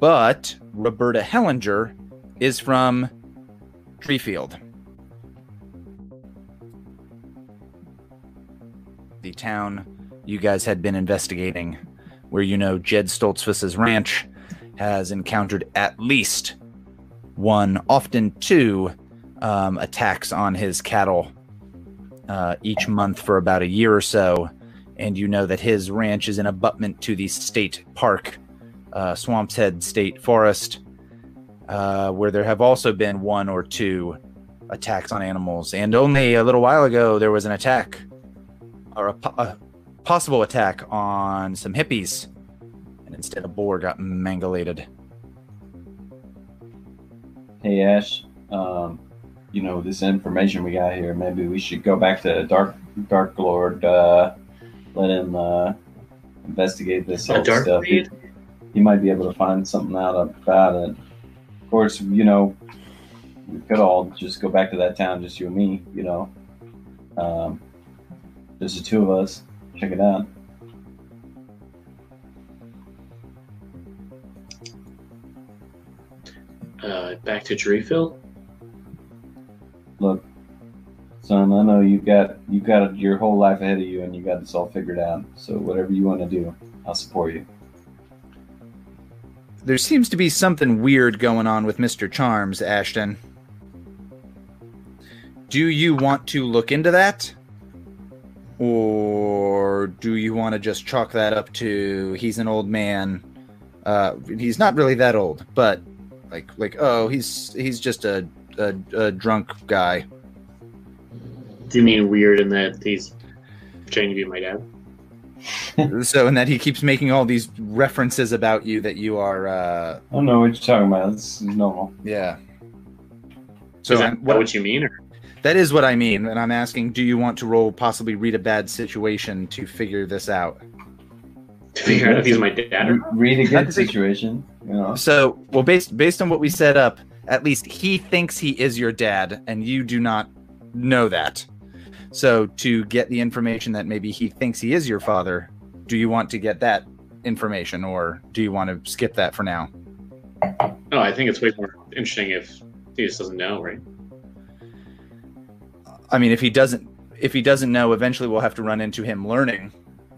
but Roberta Hellinger is from Treefield, the town you guys had been investigating, where you know Jed Stoltzfus's ranch has encountered at least one, often two, um, attacks on his cattle uh, each month for about a year or so. And you know that his ranch is an abutment to the state park, uh, Swamp's Head State Forest, uh, where there have also been one or two attacks on animals. And only a little while ago, there was an attack, or a, a possible attack on some hippies. And instead, a boar got mangalated. Hey Ash, um, you know this information we got here. Maybe we should go back to Dark Dark Lord. Uh, let him uh, investigate this whole dark stuff. He, he might be able to find something out about it. Of course, you know we could all just go back to that town, just you and me. You know, um, just the two of us. Check it out. Uh, back to Dreefield. Look, son, I know you got you got your whole life ahead of you, and you got this all figured out. So whatever you want to do, I'll support you. There seems to be something weird going on with Mr. Charms, Ashton. Do you want to look into that? Or do you want to just chalk that up to he's an old man? Uh, he's not really that old, but like like oh he's he's just a a, a drunk guy. Do you mean weird in that he's trying to be my dad? [LAUGHS] so and that he keeps making all these references about you that you are uh I don't know what you're talking about. It's normal. yeah. So is that what, what you mean? Or That is what I mean, and I'm asking: Do you want to roll possibly read a bad situation to figure this out? to figure out if he's my dad or Re- Read a good situation. You know. So, well, based based on what we set up, at least he thinks he is your dad, and you do not know that. So, to get the information that maybe he thinks he is your father, do you want to get that information, or do you want to skip that for now? No, I think it's way more interesting if he just doesn't know, right? I mean, if he doesn't, if he doesn't know, eventually we'll have to run into him learning.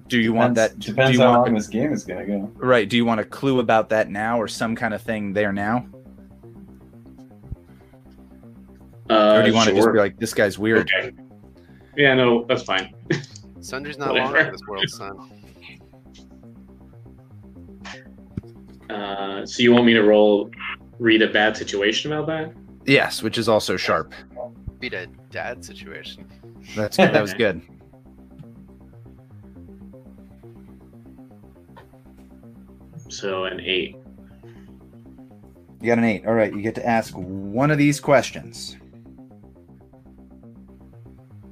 Do you want that? Depends- Depends do you how want long this game is gonna go. right? Do you want a clue about that now, or some kind of thing there now, Uh, or do you want to just be like, this guy's weird? Okay. Yeah, no, that's fine. Sundry's not long Whatever. in this world, son. [LAUGHS] Uh, so you want me to roll, read a bad situation about that? Yes, which is also sharp. Beat a dad situation. That's that was [LAUGHS] good. So an eight. You got an eight. All right, you get to ask one of these questions.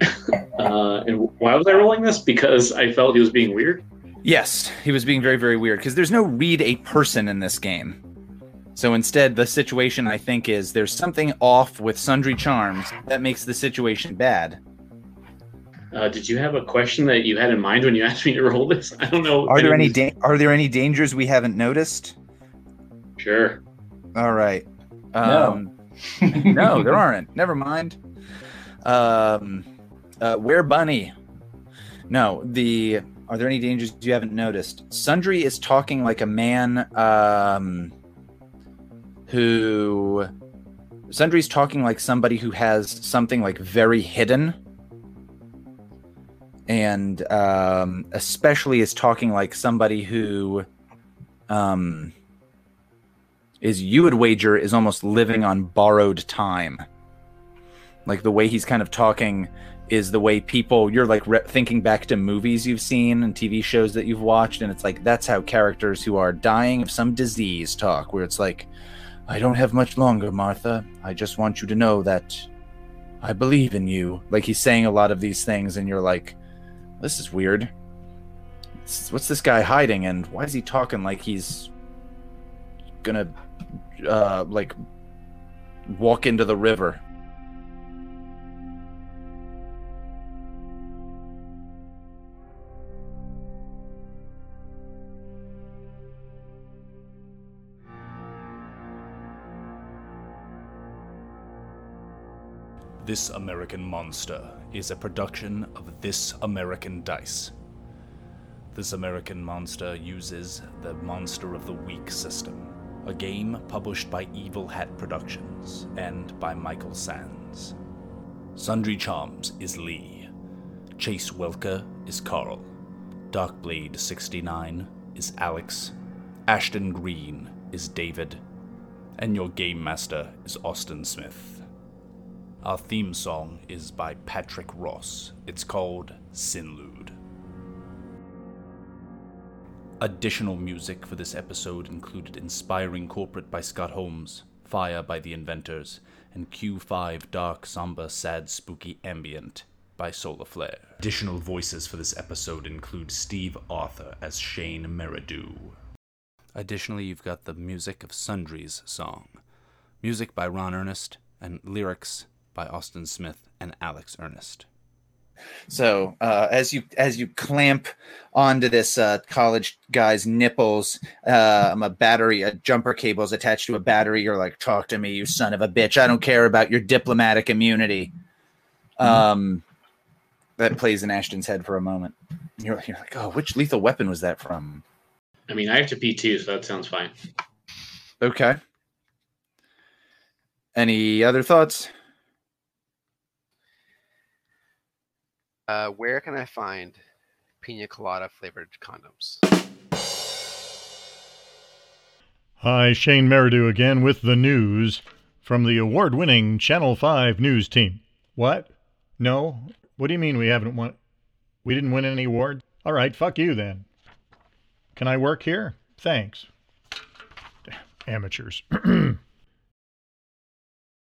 [LAUGHS] Uh, and why was I rolling this? Because I felt he was being weird. Yes, he was being very, very weird because there's no read a person in this game. So instead, the situation I think is there's something off with Sundry Charms that makes the situation bad. Uh, did you have a question that you had in mind when you [LAUGHS] asked me to roll this? I don't know. Are there any da- are there any dangers we haven't noticed? Sure. All right. No. Um, [LAUGHS] no, there aren't. Never mind. Um, uh, where bunny? No. The are there any dangers you haven't noticed? Sundry is talking like a man. Um, who Sundry's talking like somebody who has something like very hidden. And um, especially is talking like somebody who um, is you would wager is almost living on borrowed time. Like the way he's kind of talking is the way people you're like re- thinking back to movies you've seen and TV shows that you've watched, and it's like that's how characters who are dying of some disease talk, where it's like, I don't have much longer, Martha. I just want you to know that I believe in you. Like he's saying a lot of these things, and you're like, this is weird. What's- this guy hiding, and why is he talking like he's gonna uh like walk into the river This American Monster is a production of This American Dice. This American Monster uses the Monster of the Week system, a game published by Evil Hat Productions and by Michael Sands. Sundry Charms is Lee. Chase Welker is Carl. Darkblade 69 is Alex. Ashton Green is David. And your game master is Austin Smith. Our theme song is by Patrick Ross. It's called Sinlude. Additional music for this episode included Inspiring Corporate by Scott Holmes, Fire by The Inventors, and Q5 Dark Somber Sad Spooky Ambient by Solar Flare. Additional voices for this episode include Steve Arthur as Shane Meridew. Additionally, you've got the music of Sundry's song, music by Ron Ernest, and lyrics by Austin Smith and Alex Ernest. so uh as you as you clamp onto this uh college guy's nipples um a battery a jumper cable is attached to a battery you're like talk to me you son of a bitch i don't care about your diplomatic immunity um that plays in ashton's head for a moment you're, you're like oh which lethal weapon was that from I mean, I have to pee too, so that sounds fine. Okay. Any other thoughts? Uh, where can I find pina colada flavored condoms? Hi, Shane Meridew again with the news from the award winning Channel 5 news team. What? No? What do you mean we haven't won? We didn't win any award? All right, fuck you then. Can I work here? Thanks. Amateurs. [CLEARS THROAT]